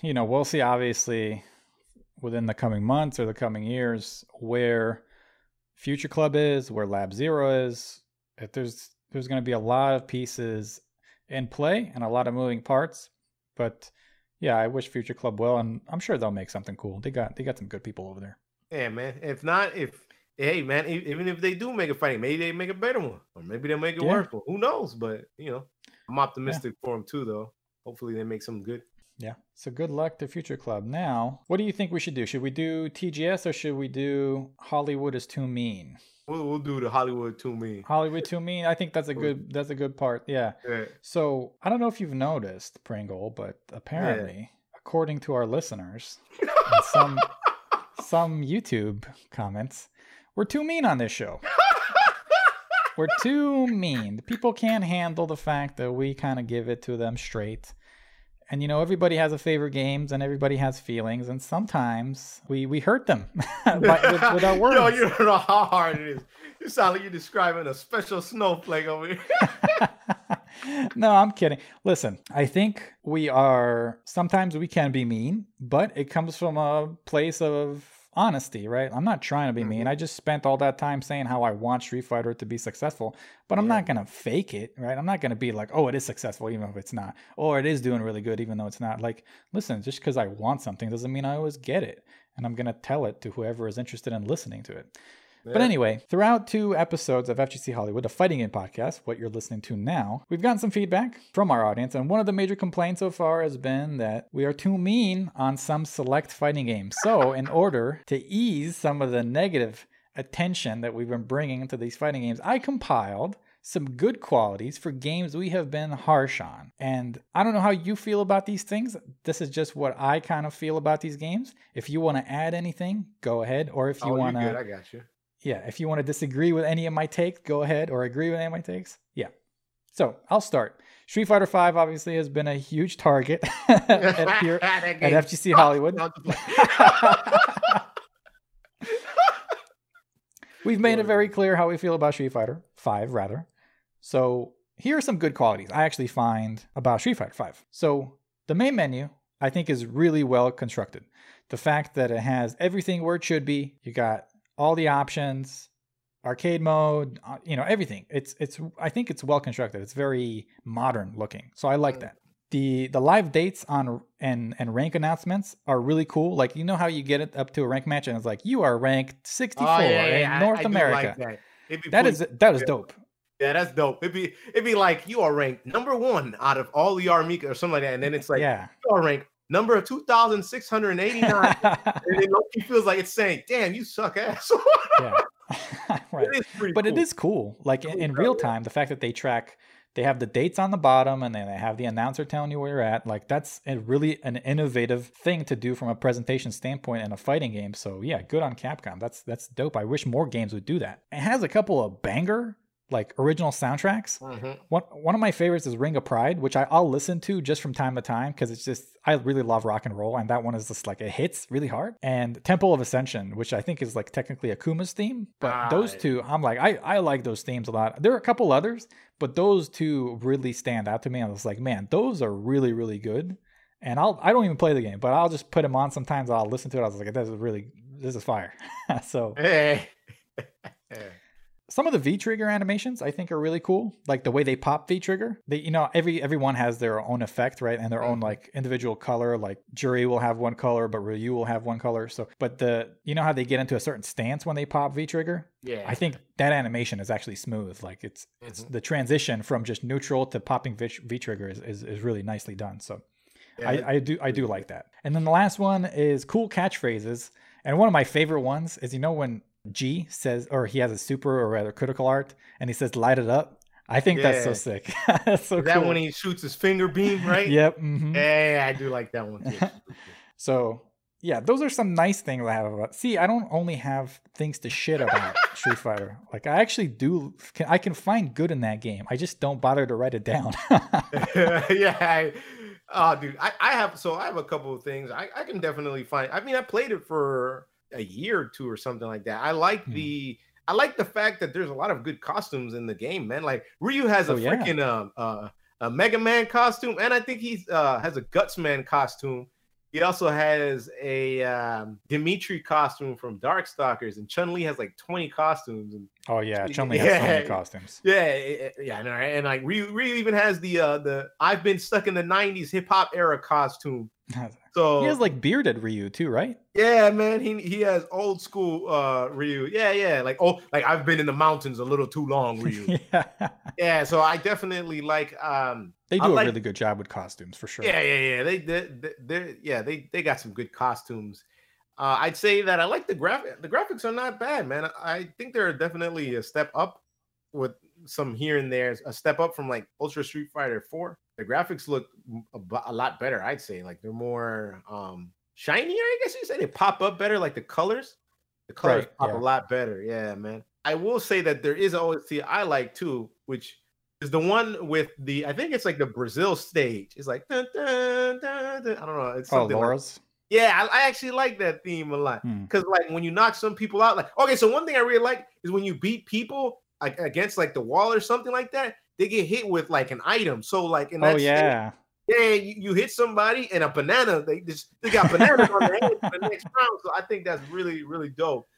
you know we'll see obviously within the coming months or the coming years where future club is where lab zero is if there's there's going to be a lot of pieces in play and a lot of moving parts but yeah i wish future club well and i'm sure they'll make something cool they got they got some good people over there Yeah, man. If not, if hey, man, even if they do make a fighting, maybe they make a better one, or maybe they'll make it Yeah. worse. One. Who knows? But you know, I'm optimistic for them too, though. Hopefully, they make something good. Yeah so good luck to future club now what do you think we should do should we do tgs or should we do hollywood is too mean We'll, we'll do the Hollywood to me. hollywood too mean i think that's a good that's a good part yeah Yeah. So I don't know if you've noticed, Pringle, but apparently, according to our listeners, and some some YouTube comments, we're too mean on this show. we're too mean. People can't handle the fact that we kind of give it to them straight. And you know, everybody has a favorite games and everybody has feelings, and sometimes we we hurt them by, with, with, our words. Yo, you don't know how hard it is. You sound like you're describing a special snowflake over here. no, I'm kidding. Listen, I think we are sometimes we can be mean, but it comes from a place of honesty, right? I'm not trying to be mean. Mm-hmm. I just spent all that time saying how I want Street Fighter to be successful, but I'm not going to fake it, right? I'm not going to be like, oh, it is successful, even if it's not, or it is doing really good, even though it's not. Like, listen, just because I want something doesn't mean I always get it. And I'm going to tell it to whoever is interested in listening to it. But anyway, throughout two episodes of FGC Hollywood, a fighting game podcast, what you're listening to now, we've gotten some feedback from our audience, and one of the major complaints so far has been that we are too mean on some select fighting games. So, in order to ease some of the negative attention that we've been bringing into these fighting games, I compiled some good qualities for games we have been harsh on. And I don't know how you feel about these things. This is just what I kind of feel about these games. If you want to add anything, go ahead. Or if you oh, want to, Oh, good, I got you yeah, if you want to disagree with any of my takes, go ahead, or agree with any of my takes. Yeah. So I'll start. Street Fighter V obviously has been a huge target at, here, at FGC Hollywood. We've made it very clear how we feel about Street Fighter V, rather. So here are some good qualities I actually find about Street Fighter V. So the main menu, I think, is really well constructed. The fact that it has everything where it should be. You got all the options, arcade mode, uh, you know, everything. It's it's I think it's well constructed. It's very modern looking. So I like that. The the live dates on and and rank announcements are really cool. Like you know how you get it up to a rank match and it's like you are ranked 64 oh, yeah, yeah, in North I, I America. Like that. that is that is dope. Yeah, that's dope. It'd be it'd be like you are ranked number one out of all the Armika or something like that, and then it's like yeah. you are ranked number of 2,689. and then he feels like it's saying, damn, you suck ass. yeah. right. It but cool. it is cool. Like in, in real time, the fact that they track, they have the dates on the bottom and then they have the announcer telling you where you're at. Like that's a really an innovative thing to do from a presentation standpoint in a fighting game. So yeah, good on Capcom. That's that's dope. I wish more games would do that. It has a couple of banger like original soundtracks. Mm-hmm. One one of my favorites is Ring of Pride, which I, will listen to just from time to time because it's just I really love rock and roll, and that one is just like it hits really hard. And Temple of Ascension, which I think is like technically Akuma's theme, but ah, those two, I'm like I I like those themes a lot. There are a couple others, but those two really stand out to me. I was like, man, those are really really good. And I'll I don't even play the game, but I'll just put them on sometimes. I'll listen to it. I was like, this is really this is fire. so. Hey. some of the V trigger animations I think are really cool. Like the way they pop V trigger. They you know every everyone has their own effect, right? And their own mm-hmm. like individual color. Like Juri will have one color, but Ryu will have one color. So but the you know how they get into a certain stance when they pop V trigger? Yeah. I think that animation is actually smooth. Like it's mm-hmm. it's the transition from just neutral to popping V trigger is, is, is really nicely done. So yeah, I, I do I do like that. And then the last one is cool catchphrases. And one of my favorite ones is you know when G says, or he has a super or rather critical art, and he says, "Light it up." I think yeah. that's so sick. that's so that cool. when he shoots his finger beam, right? yep. Mm-hmm. Yeah, I do like that one too. so yeah, those are some nice things I have about. See, I don't only have things to shit about Street Fighter. Like I actually do. Can, I can find good in that game. I just don't bother to write it down. yeah. I, oh, dude, I, I have. So I have a couple of things. I, I can definitely find. I mean, I played it for a year or two or something like that. I like mm. the I like the fact that there's a lot of good costumes in the game, man. Like Ryu has oh, a freaking yeah. um, uh, a Mega Man costume, and I think he's uh, has a Gutsman costume. He also has a um, Demitri costume from Darkstalkers, and Chun Li has like 20 costumes. And oh yeah, Chun Li yeah, has so many costumes. Yeah, yeah, no, and like Ryu, Ryu even has the uh, the I've been stuck in the 90s hip hop era costume. So he has like bearded Ryu too, right? Yeah, man. He he has old school uh Ryu. Yeah, yeah. Like oh, like I've been in the mountains a little too long, Ryu. yeah. Yeah. So I definitely like um they do I a like, really good job with costumes for sure. Yeah, yeah, yeah. They they they yeah, they they got some good costumes. Uh, I'd say that I like the graphic. The graphics are not bad, man. I think they're definitely a step up with some here and there, a step up from like Ultra Street Fighter 4 the graphics look a, lot better i'd say like they're more um shinier i guess you say they pop up better like the colors the colors right, pop yeah. a lot better yeah man I will say that there is OST I like too, which is the one with the I think it's like the Brazil stage. It's like dun, dun, dun. I don't know. It's Oh, something like- yeah, I, I actually like that theme a lot Hmm. because like when you knock some people out, like okay, so one thing I really like is when you beat people like against like the wall or something like that, they get hit with like an item. So like in that Oh yeah. yeah, you, you hit somebody and a banana, they just they got bananas on their head for the next round. So I think that's really really dope.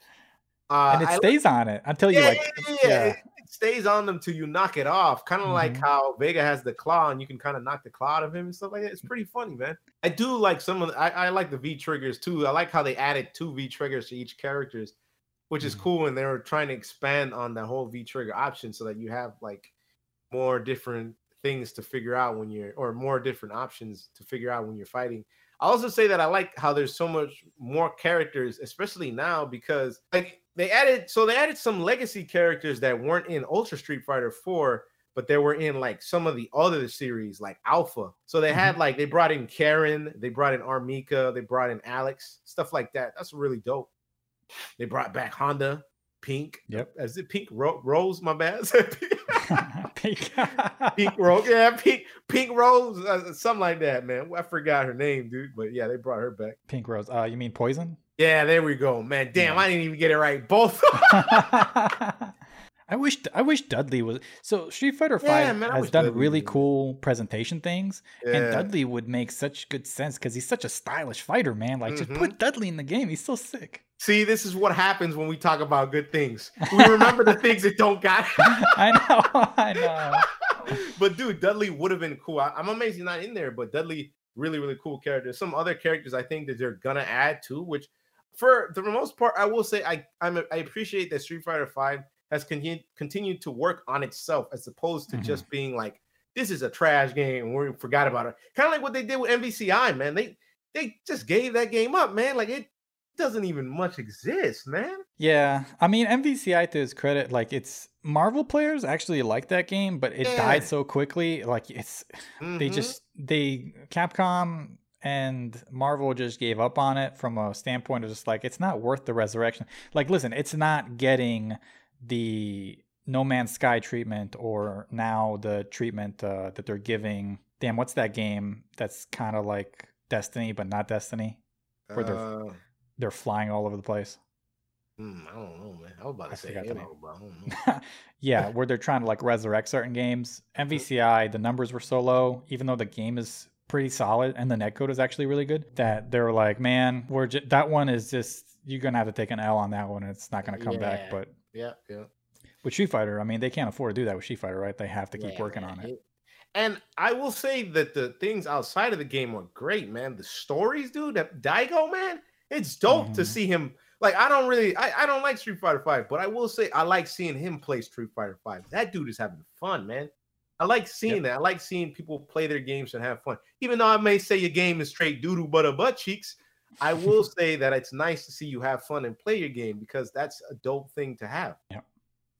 Uh, and it I stays on it until you yeah, like yeah, yeah, yeah. It, it stays on them till you knock it off. Kind of like Mhm. how Vega has the claw and you can kind of knock the claw out of him and stuff like that. It's pretty funny, man. I do like some of the, I, I like the V triggers too. I like how they added two V triggers to each characters, which is Mhm. cool. And they were trying to expand on the whole V trigger option so that you have like more different things to figure out when you're or more different options to figure out when you're fighting. I also say that I like how there's so much more characters, especially now because like they added so they added some legacy characters that weren't in Ultra Street Fighter 4, but they were in like some of the other series like Alpha. So they had mm-hmm. like they brought in Karin, they brought in R. Mika, they brought in Alex, stuff like that. That's really dope. They brought back Honda, Pink. Yep. Is it Pink Ro- Rose? My bad. Pink. Pink Rose, yeah, Pink Pink Rose, uh, something like that, man. I forgot her name, dude, but yeah, they brought her back. Pink Rose. Uh, you mean Poison? Yeah, there we go, man. Damn, Yeah. I didn't even get it right. Both. I wish I wish Dudley was so Street Fighter Yeah, Five man, has done Dudley really was. cool presentation things, and Dudley would make such good sense because he's such a stylish fighter, man. Like just Mhm. put Dudley in the game; he's so sick. See, this is what happens when we talk about good things. We remember the things that don't got. I know, I know. but dude, Dudley would have been cool. I, am amazed he's not in there, but Dudley, really, really cool character. Some other characters I think that they're gonna add to, which for the most part, I will say I I'm, I appreciate that Street Fighter Five has continued continued to work on itself as opposed to Mhm. just being like this is a trash game and we forgot about it. Kind of like what they did with MVCI, man. They they just gave that game up, man. Like it doesn't even much exist, man. Yeah, I mean MVCI to his credit, like it's Marvel players actually like that game, but it Yeah. died so quickly. Like it's they Mhm. just they Capcom and Marvel just gave up on it from a standpoint of just like it's not worth the resurrection. Like listen, it's not getting the No Man's Sky treatment or now the treatment uh, that they're giving. Damn, what's that game that's kind of like Destiny but not Destiny? where they're- Uh, They're flying all over the place. hmm, I don't know, man. I was about to I say Halo, but I don't know. yeah, where they're trying to like resurrect certain games. MVCI, the numbers were so low, even though the game is pretty solid and the netcode is actually really good, that they were like, man, we're ju- that one is just you're gonna have to take an L on that one. And it's not gonna come back. But yeah, yeah. with Street Fighter, I mean, they can't afford to do that with Street Fighter, right? They have to keep Yeah, working man. on it. And I will say that the things outside of the game were great, man. The stories, dude. That Daigo, man, it's dope to Mhm. see him. Like, I don't really, I, I don't like Street Fighter Five, but I will say I like seeing him play Street Fighter Five. That dude is having fun, man. I like seeing that. I like seeing people play their games and have fun. Even though I may say your game is straight doodoo butter butt cheeks, I will say that it's nice to see you have fun and play your game because that's a dope thing to have. Yeah.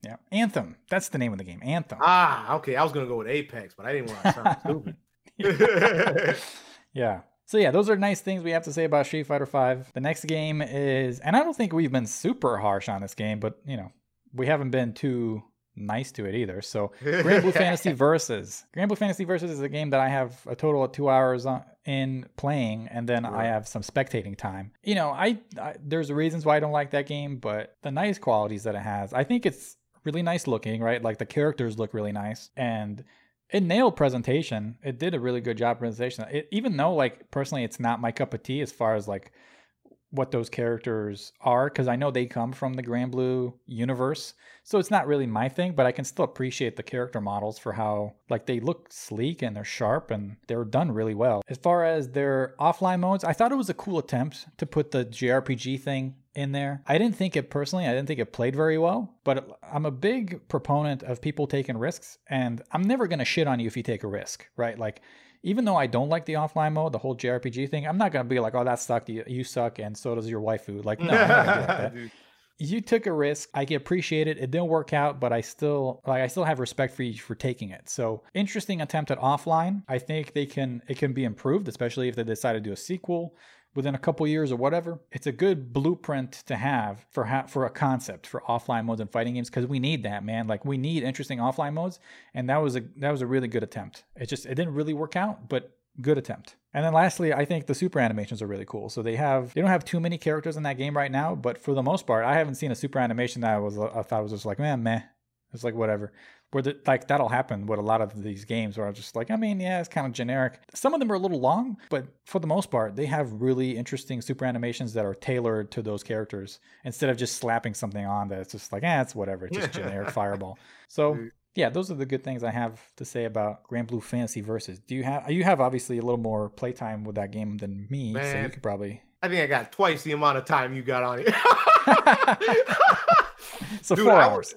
Yeah, Anthem. That's the name of the game, Anthem. Ah, okay. I was gonna go with Apex, but I didn't want to sound stupid. yeah. So yeah, those are nice things we have to say about Street Fighter V. The next game is, and I don't think we've been super harsh on this game, but you know, we haven't been too nice to it either. So Granblue Fantasy Versus. Granblue Fantasy Versus is a game that I have a total of two hours on, in playing, and then I have some spectating time. You know, I, I there's reasons why I don't like that game, but the nice qualities that it has, I think it's really nice looking, right? Like the characters look really nice, and it nailed presentation. It did a really good job presentation. It, even though, like personally, it's not my cup of tea as far as like what those characters are because I know they come from the Granblue universe. So it's not really my thing, but I can still appreciate the character models for how like they look sleek and they're sharp and they're done really well. As far as their offline modes, I thought it was a cool attempt to put the JRPG thing in there. I didn't think it personally, I didn't think it played very well, but I'm a big proponent of people taking risks and I'm never going to shit on you if you take a risk, right? Like even though I don't like the offline mode, the whole JRPG thing, I'm not gonna be like, "Oh, that sucked. You, you suck," and so does your waifu. Like, no, I'm not gonna do that. Dude. you took a risk. I can appreciate it. It didn't work out, but I still like I still have respect for you for taking it. So interesting attempt at offline. I think they can it can be improved, especially if they decide to do a sequel within a couple years or whatever, it's a good blueprint to have for ha- for a concept for offline modes and fighting games because we need that, man. Like we need interesting offline modes, and that was a that was a really good attempt. It just it didn't really work out, but good attempt. And then lastly, I think the super animations are really cool. So they have they don't have too many characters in that game right now, but for the most part, I haven't seen a super animation that I was I thought was just like man meh. It's like whatever where the, like that'll happen with a lot of these games where I'm just like, I mean, yeah, it's kind of generic. Some of them are a little long, but for the most part, they have really interesting super animations that are tailored to those characters instead of just slapping something on that's just like, eh, it's whatever, it's just generic fireball. So yeah, those are the good things I have to say about Granblue Fantasy Versus. Do you have you have obviously a little more playtime with that game than me, Man, so you could probably. I think I got twice the amount of time you got on it. so Dude, four hours.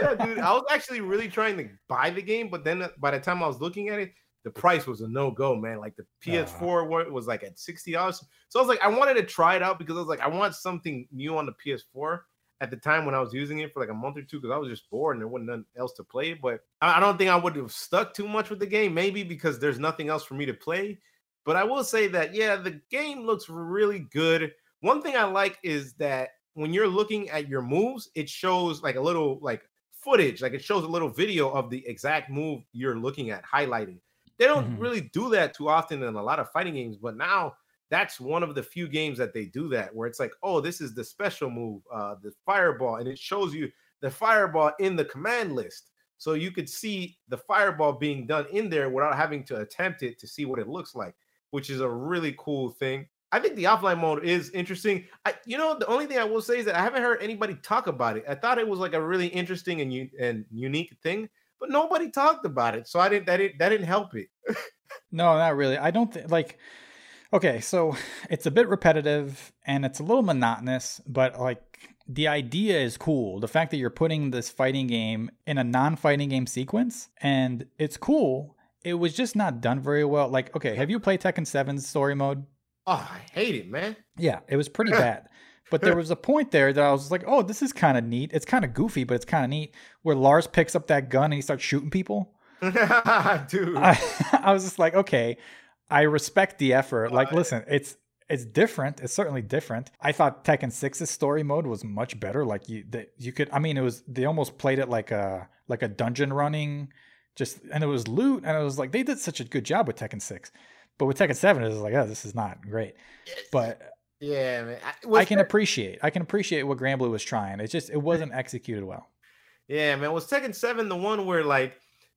Yeah, dude. I was actually really trying to buy the game, but then uh, by the time I was looking at it, the price was a no go, man. Like the PS4 uh, was like at sixty dollars. So I was like, I wanted to try it out because I was like, I want something new on the PS4 at the time when I was using it for like a month or two because I was just bored and there wasn't nothing else to play. But I don't think I would have stuck too much with the game, maybe because there's nothing else for me to play. But I will say that yeah, the game looks really good. One thing I like is that when you're looking at your moves, it shows like a little like footage, like it shows a little video of the exact move you're looking at, highlighting. They don't mm-hmm. really do that too often in a lot of fighting games, but now that's one of the few games that they do that where it's like, oh, this is the special move, uh, the fireball, and it shows you the fireball in the command list. So you could see the fireball being done in there without having to attempt it to see what it looks like, which is a really cool thing. I think the offline mode is interesting. I, you know, the only thing I will say is that I haven't heard anybody talk about it. I thought it was like a really interesting and and unique thing, but nobody talked about it. So I didn't that didn't that didn't help it. no, not really. I don't like. Okay, so it's a bit repetitive and it's a little monotonous, but like the idea is cool. The fact that you're putting this fighting game in a non-fighting game sequence and it's cool. It was just not done very well. Like, okay, have you played Tekken 7's story mode? Oh, I hate it, man. Yeah, it was pretty bad. But there was a point there that I was like, oh, this is kind of neat. It's kind of goofy, but it's kind of neat. Where Lars picks up that gun and he starts shooting people. Dude. I, I, was just like, okay, I respect the effort. Like, listen, it's it's different. It's certainly different. I thought Tekken 6's story mode was much better. Like you that you could I mean it was they almost played it like a like a dungeon running just and it was loot and it was like they did such a good job with Tekken 6. But with Tekken Seven, it's like, oh, this is not great. But yeah, man. I, I can there... appreciate. I can appreciate what Granblue was trying. It's just it wasn't executed well. Yeah, man. Was Tekken Seven the one where like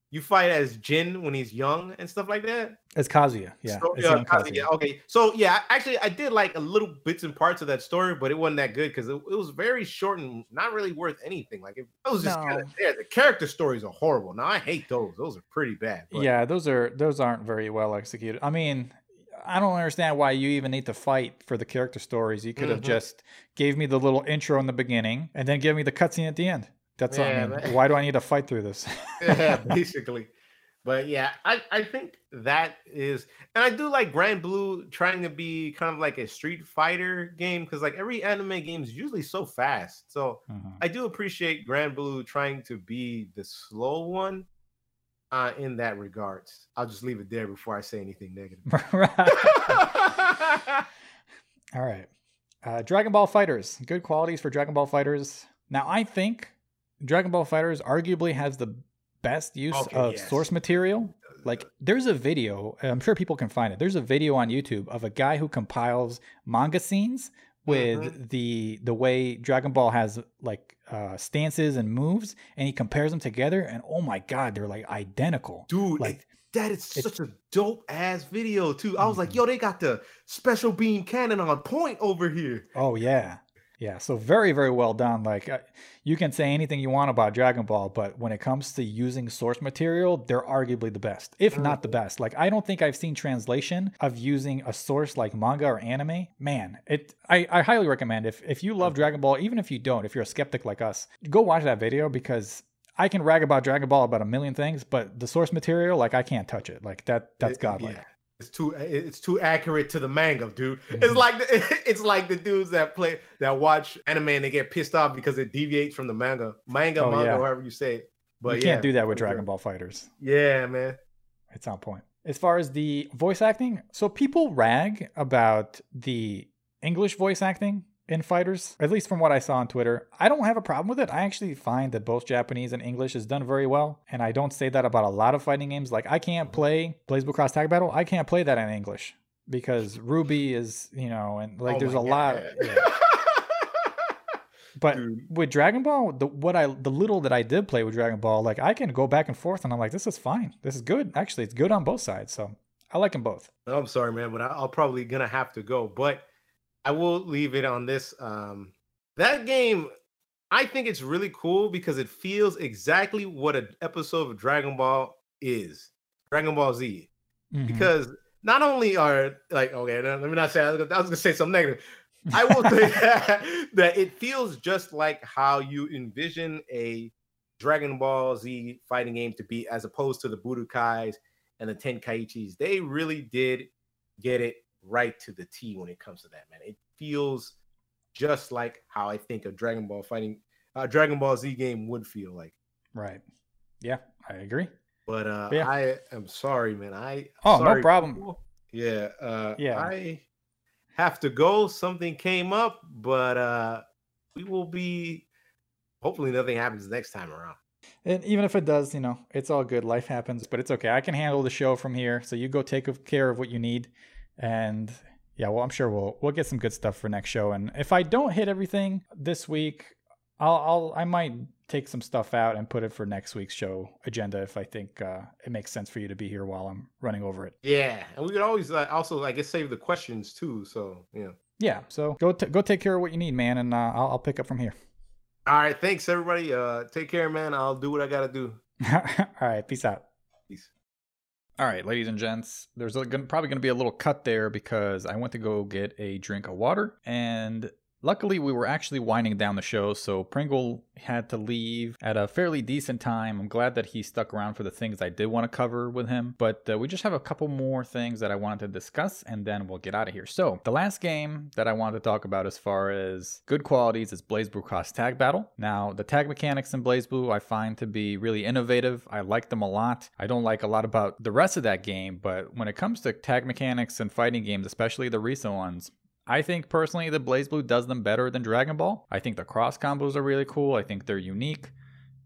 you fight as Jin when he's young and stuff like that. As Kazuya, yeah. So, yeah, Kazuya. Kazuya. Okay, so yeah, actually, I did like a little bits and parts of that story, but it wasn't that good because it, it, was very short and not really worth anything. Like it, it was just no. kind of there. The character stories are horrible. Now I hate those; those are pretty bad. But. Yeah, those are those aren't very well executed. I mean, I don't understand why you even need to fight for the character stories. You could have mm-hmm. just gave me the little intro in the beginning and then give me the cutscene at the end. That's yeah, I mean, why do I need to fight through this? yeah, basically. But yeah, I, I think that is, and I do like Granblue trying to be kind of like a Street Fighter game because like every anime game is usually so fast. So uh-huh. I do appreciate Granblue trying to be the slow one uh, in that regards. I'll just leave it there before I say anything negative. All right. Uh, Dragon Ball FighterZ. Good qualities for Dragon Ball FighterZ. Now, I think Dragon Ball FighterZ arguably has the best use okay, of yes. source material. Like there's a video, I'm sure people can find it. There's a video on YouTube of a guy who compiles manga scenes with mm-hmm. the the way Dragon Ball has like uh, stances and moves, and he compares them together, and oh my god, they're like identical, dude. Like it, that is such a dope ass video too. I was mm-hmm. like, yo, they got the special beam cannon on point over here. Oh yeah, yeah, so very, very well done. Like, uh, you can say anything you want about Dragon Ball, but when it comes to using source material, they're arguably the best, if not the best. Like, I don't think I've seen translation of using a source like manga or anime. Man, it. I, I highly recommend if if you love Dragon Ball, even if you don't, if you're a skeptic like us, go watch that video because I can rag about Dragon Ball about a million things, but the source material, like, I can't touch it. Like that, that's godlike. Yeah it's too it's too accurate to the manga, dude. Mm-hmm. It's like the, it's like the dudes that play that watch anime and they get pissed off because it deviates from the manga, manga, oh, manga, yeah. however you say it. But you can't do that with Dragon Ball FighterZ. Yeah, man, it's on point. As far as the voice acting, so people rag about the English voice acting in fighters, at least from what I saw on Twitter. I don't have a problem with it. I actually find that both Japanese and English is done very well. And I don't say that about a lot of fighting games. Like I can't play BlazBlue Cross Tag Battle. I can't play that in English because Ruby is, you know, and like Oh there's a lot. God. yeah. But Dude. with Dragon Ball, the what I the little that I did play with Dragon Ball, like I can go back and forth, and I'm like, this is fine. This is good. Actually, it's good on both sides. So I like them both. I'm sorry, man, but I- I'll probably gonna have to go. But I will leave it on this. Um, that game, I think it's really cool because it feels exactly what an episode of Dragon Ball is. Dragon Ball Z. Mhm. Because not only are like okay, let me not say I was gonna, I was gonna say something negative. I will say that, that it feels just like how you envision a Dragon Ball Z fighting game to be, as opposed to the Budokais and the Tenkaichis. They really did get it right to the T when it comes to that, man. It feels just like how I think a Dragon Ball fighting, uh, Dragon Ball Z game would feel like. right. Yeah, I agree. But uh, Yeah. I am sorry, man. I Oh, no problem. people. Yeah, uh, Yeah. I have to go. Something came up, but uh, we will be. Hopefully, nothing happens next time around. And even if it does, you know, it's all good. Life happens, but it's okay. I can handle the show from here. So you go take care of what you need, and yeah, well, I'm sure we'll we'll get some good stuff for next show. And if I don't hit everything this week, I'll I'll I might take some stuff out and put it for next week's show agenda if I think uh, it makes sense for you to be here while I'm running over it. Yeah, and we could always uh, also, I guess, save the questions too. So yeah. Yeah. So go t- go take care of what you need, man, and uh, I'll I'll pick up from here. All right, thanks everybody. Uh, take care, man. I'll do what I gotta do. all right. Peace out. Peace. All right, ladies and gents, there's a, probably going to be a little cut there because I went to go get a drink of water, and luckily we were actually winding down the show, so Pringle had to leave at a fairly decent time. I'm glad that he stuck around for the things I did want to cover with him, but uh, we just have a couple more things that I wanted to discuss, and then we'll get out of here. So, the last game that I wanted to talk about as far as good qualities is BlazBlue Cross Tag Battle. Now, the tag mechanics in BlazBlue I find to be really innovative. I like them a lot. I don't like a lot about the rest of that game, but when it comes to tag mechanics and fighting games, especially the recent ones, I think personally that BlazBlue does them better than Dragon Ball. I think the cross combos are really cool. I think they're unique.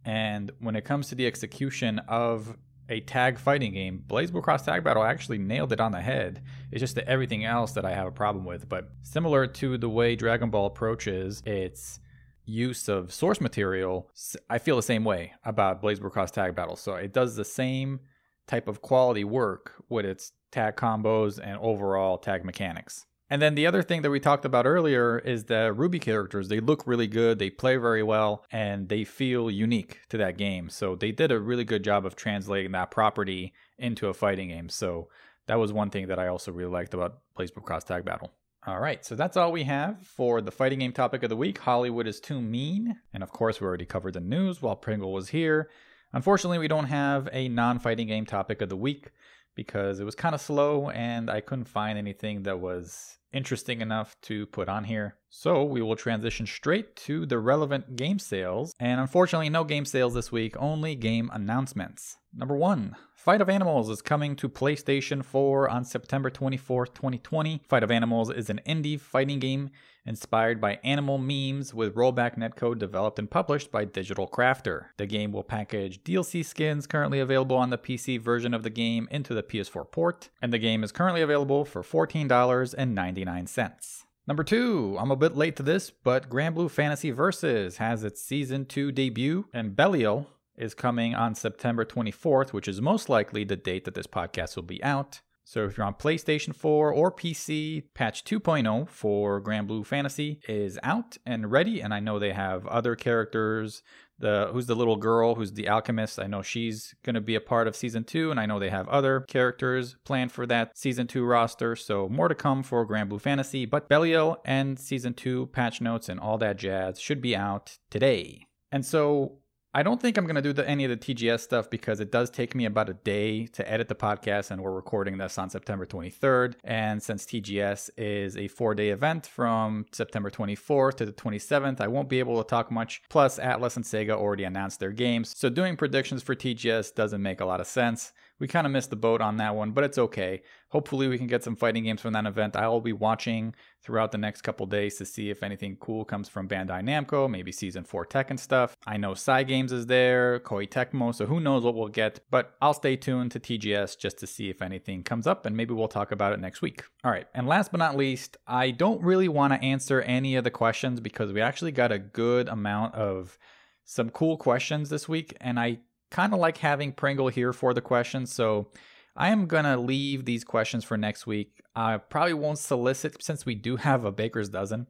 And when it comes to the execution of a tag fighting game, BlazBlue Cross Tag Battle actually nailed it on the head. It's just that everything else that I have a problem with. But similar to the way Dragon Ball approaches its use of source material, I feel the same way about BlazBlue Cross Tag Battle. So it does the same type of quality work with its tag combos and overall tag mechanics. And then the other thing that we talked about earlier is the RWBY characters. They look really good, they play very well, and they feel unique to that game. So they did a really good job of translating that property into a fighting game. So that was one thing that I also really liked about BlazBlue Cross Tag Battle. All right, so that's all we have for the fighting game topic of the week. Hollywood is too mean. And of course, we already covered the news while Pringle was here. Unfortunately, we don't have a non fighting game topic of the week because it was kind of slow and I couldn't find anything that was interesting enough to put on here. So we will transition straight to the relevant game sales. And unfortunately, no game sales this week, only game announcements. Number one, Fight of Animals is coming to PlayStation 4 on September 24th, 2020. Fight of Animals is an indie fighting game inspired by animal memes with rollback netcode developed and published by Digital Crafter. The game will package DLC skins currently available on the PC version of the game into the PS4 port, and the game is currently available for $14.99. Number two, I'm a bit late to this, but Granblue Fantasy Versus has its season 2 debut, and Belial is coming on September 24th, which is most likely the date that this podcast will be out. So if you're on PlayStation 4 or PC, patch 2.0 for Granblue Fantasy is out and ready, and I know they have other characters. The who's the little girl who's the alchemist? I know she's going to be a part of season 2 and I know they have other characters planned for that season 2 roster, so more to come for Granblue Fantasy, but Belial and season 2 patch notes and all that jazz should be out today. And so I don't think I'm going to do the, any of the TGS stuff because it does take me about a day to edit the podcast, and we're recording this on September 23rd. And since TGS is a four day event from September 24th to the 27th, I won't be able to talk much. Plus, Atlus and Sega already announced their games, so doing predictions for TGS doesn't make a lot of sense. We kind of missed the boat on that one, but it's okay. Hopefully, we can get some fighting games from that event. I will be watching throughout the next couple days to see if anything cool comes from Bandai Namco, maybe Season 4 Tekken stuff. I know Cygames is there, Koei Tecmo, so who knows what we'll get, but I'll stay tuned to TGS just to see if anything comes up, and maybe we'll talk about it next week. All right, and last but not least, I don't really want to answer any of the questions because we actually got a good amount of some cool questions this week, and I kind of like having Pringle here for the questions. So I am going to leave these questions for next week. I probably won't solicit, since we do have a baker's dozen,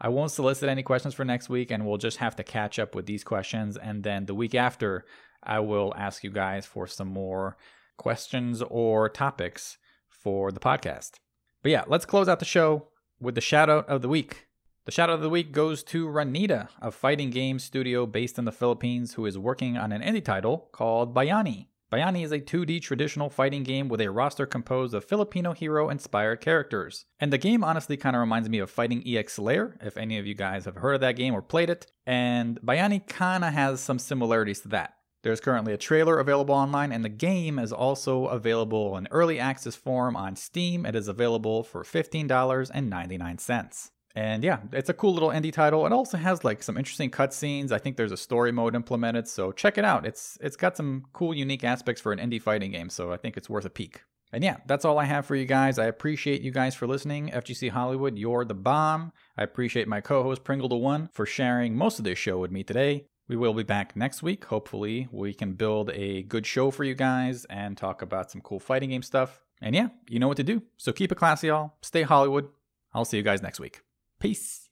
I won't solicit any questions for next week, and we'll just have to catch up with these questions. And then the week after, I will ask you guys for some more questions or topics for the podcast. But yeah, let's close out the show with the shout out of the week. The shout out of the week goes to Ranida, a fighting game studio based in the Philippines who is working on an indie title called Bayani. Bayani is a 2D traditional fighting game with a roster composed of Filipino hero inspired characters. And the game honestly kind of reminds me of Fighting EX Layer, if any of you guys have heard of that game or played it. And Bayani kind of has some similarities to that. There's currently a trailer available online, and the game is also available in early access form on Steam. It is available for $15.99. And yeah, it's a cool little indie title. It also has like some interesting cutscenes. I think there's a story mode implemented, so check it out. It's it's got some cool, unique aspects for an indie fighting game, so I think it's worth a peek. And yeah, that's all I have for you guys. I appreciate you guys for listening. FGC Hollywood, you're the bomb. I appreciate my co-host Pringle the One for sharing most of this show with me today. We will be back next week. Hopefully, we can build a good show for you guys and talk about some cool fighting game stuff. And yeah, you know what to do. So keep it classy, y'all. Stay Hollywood. I'll see you guys next week. Peace.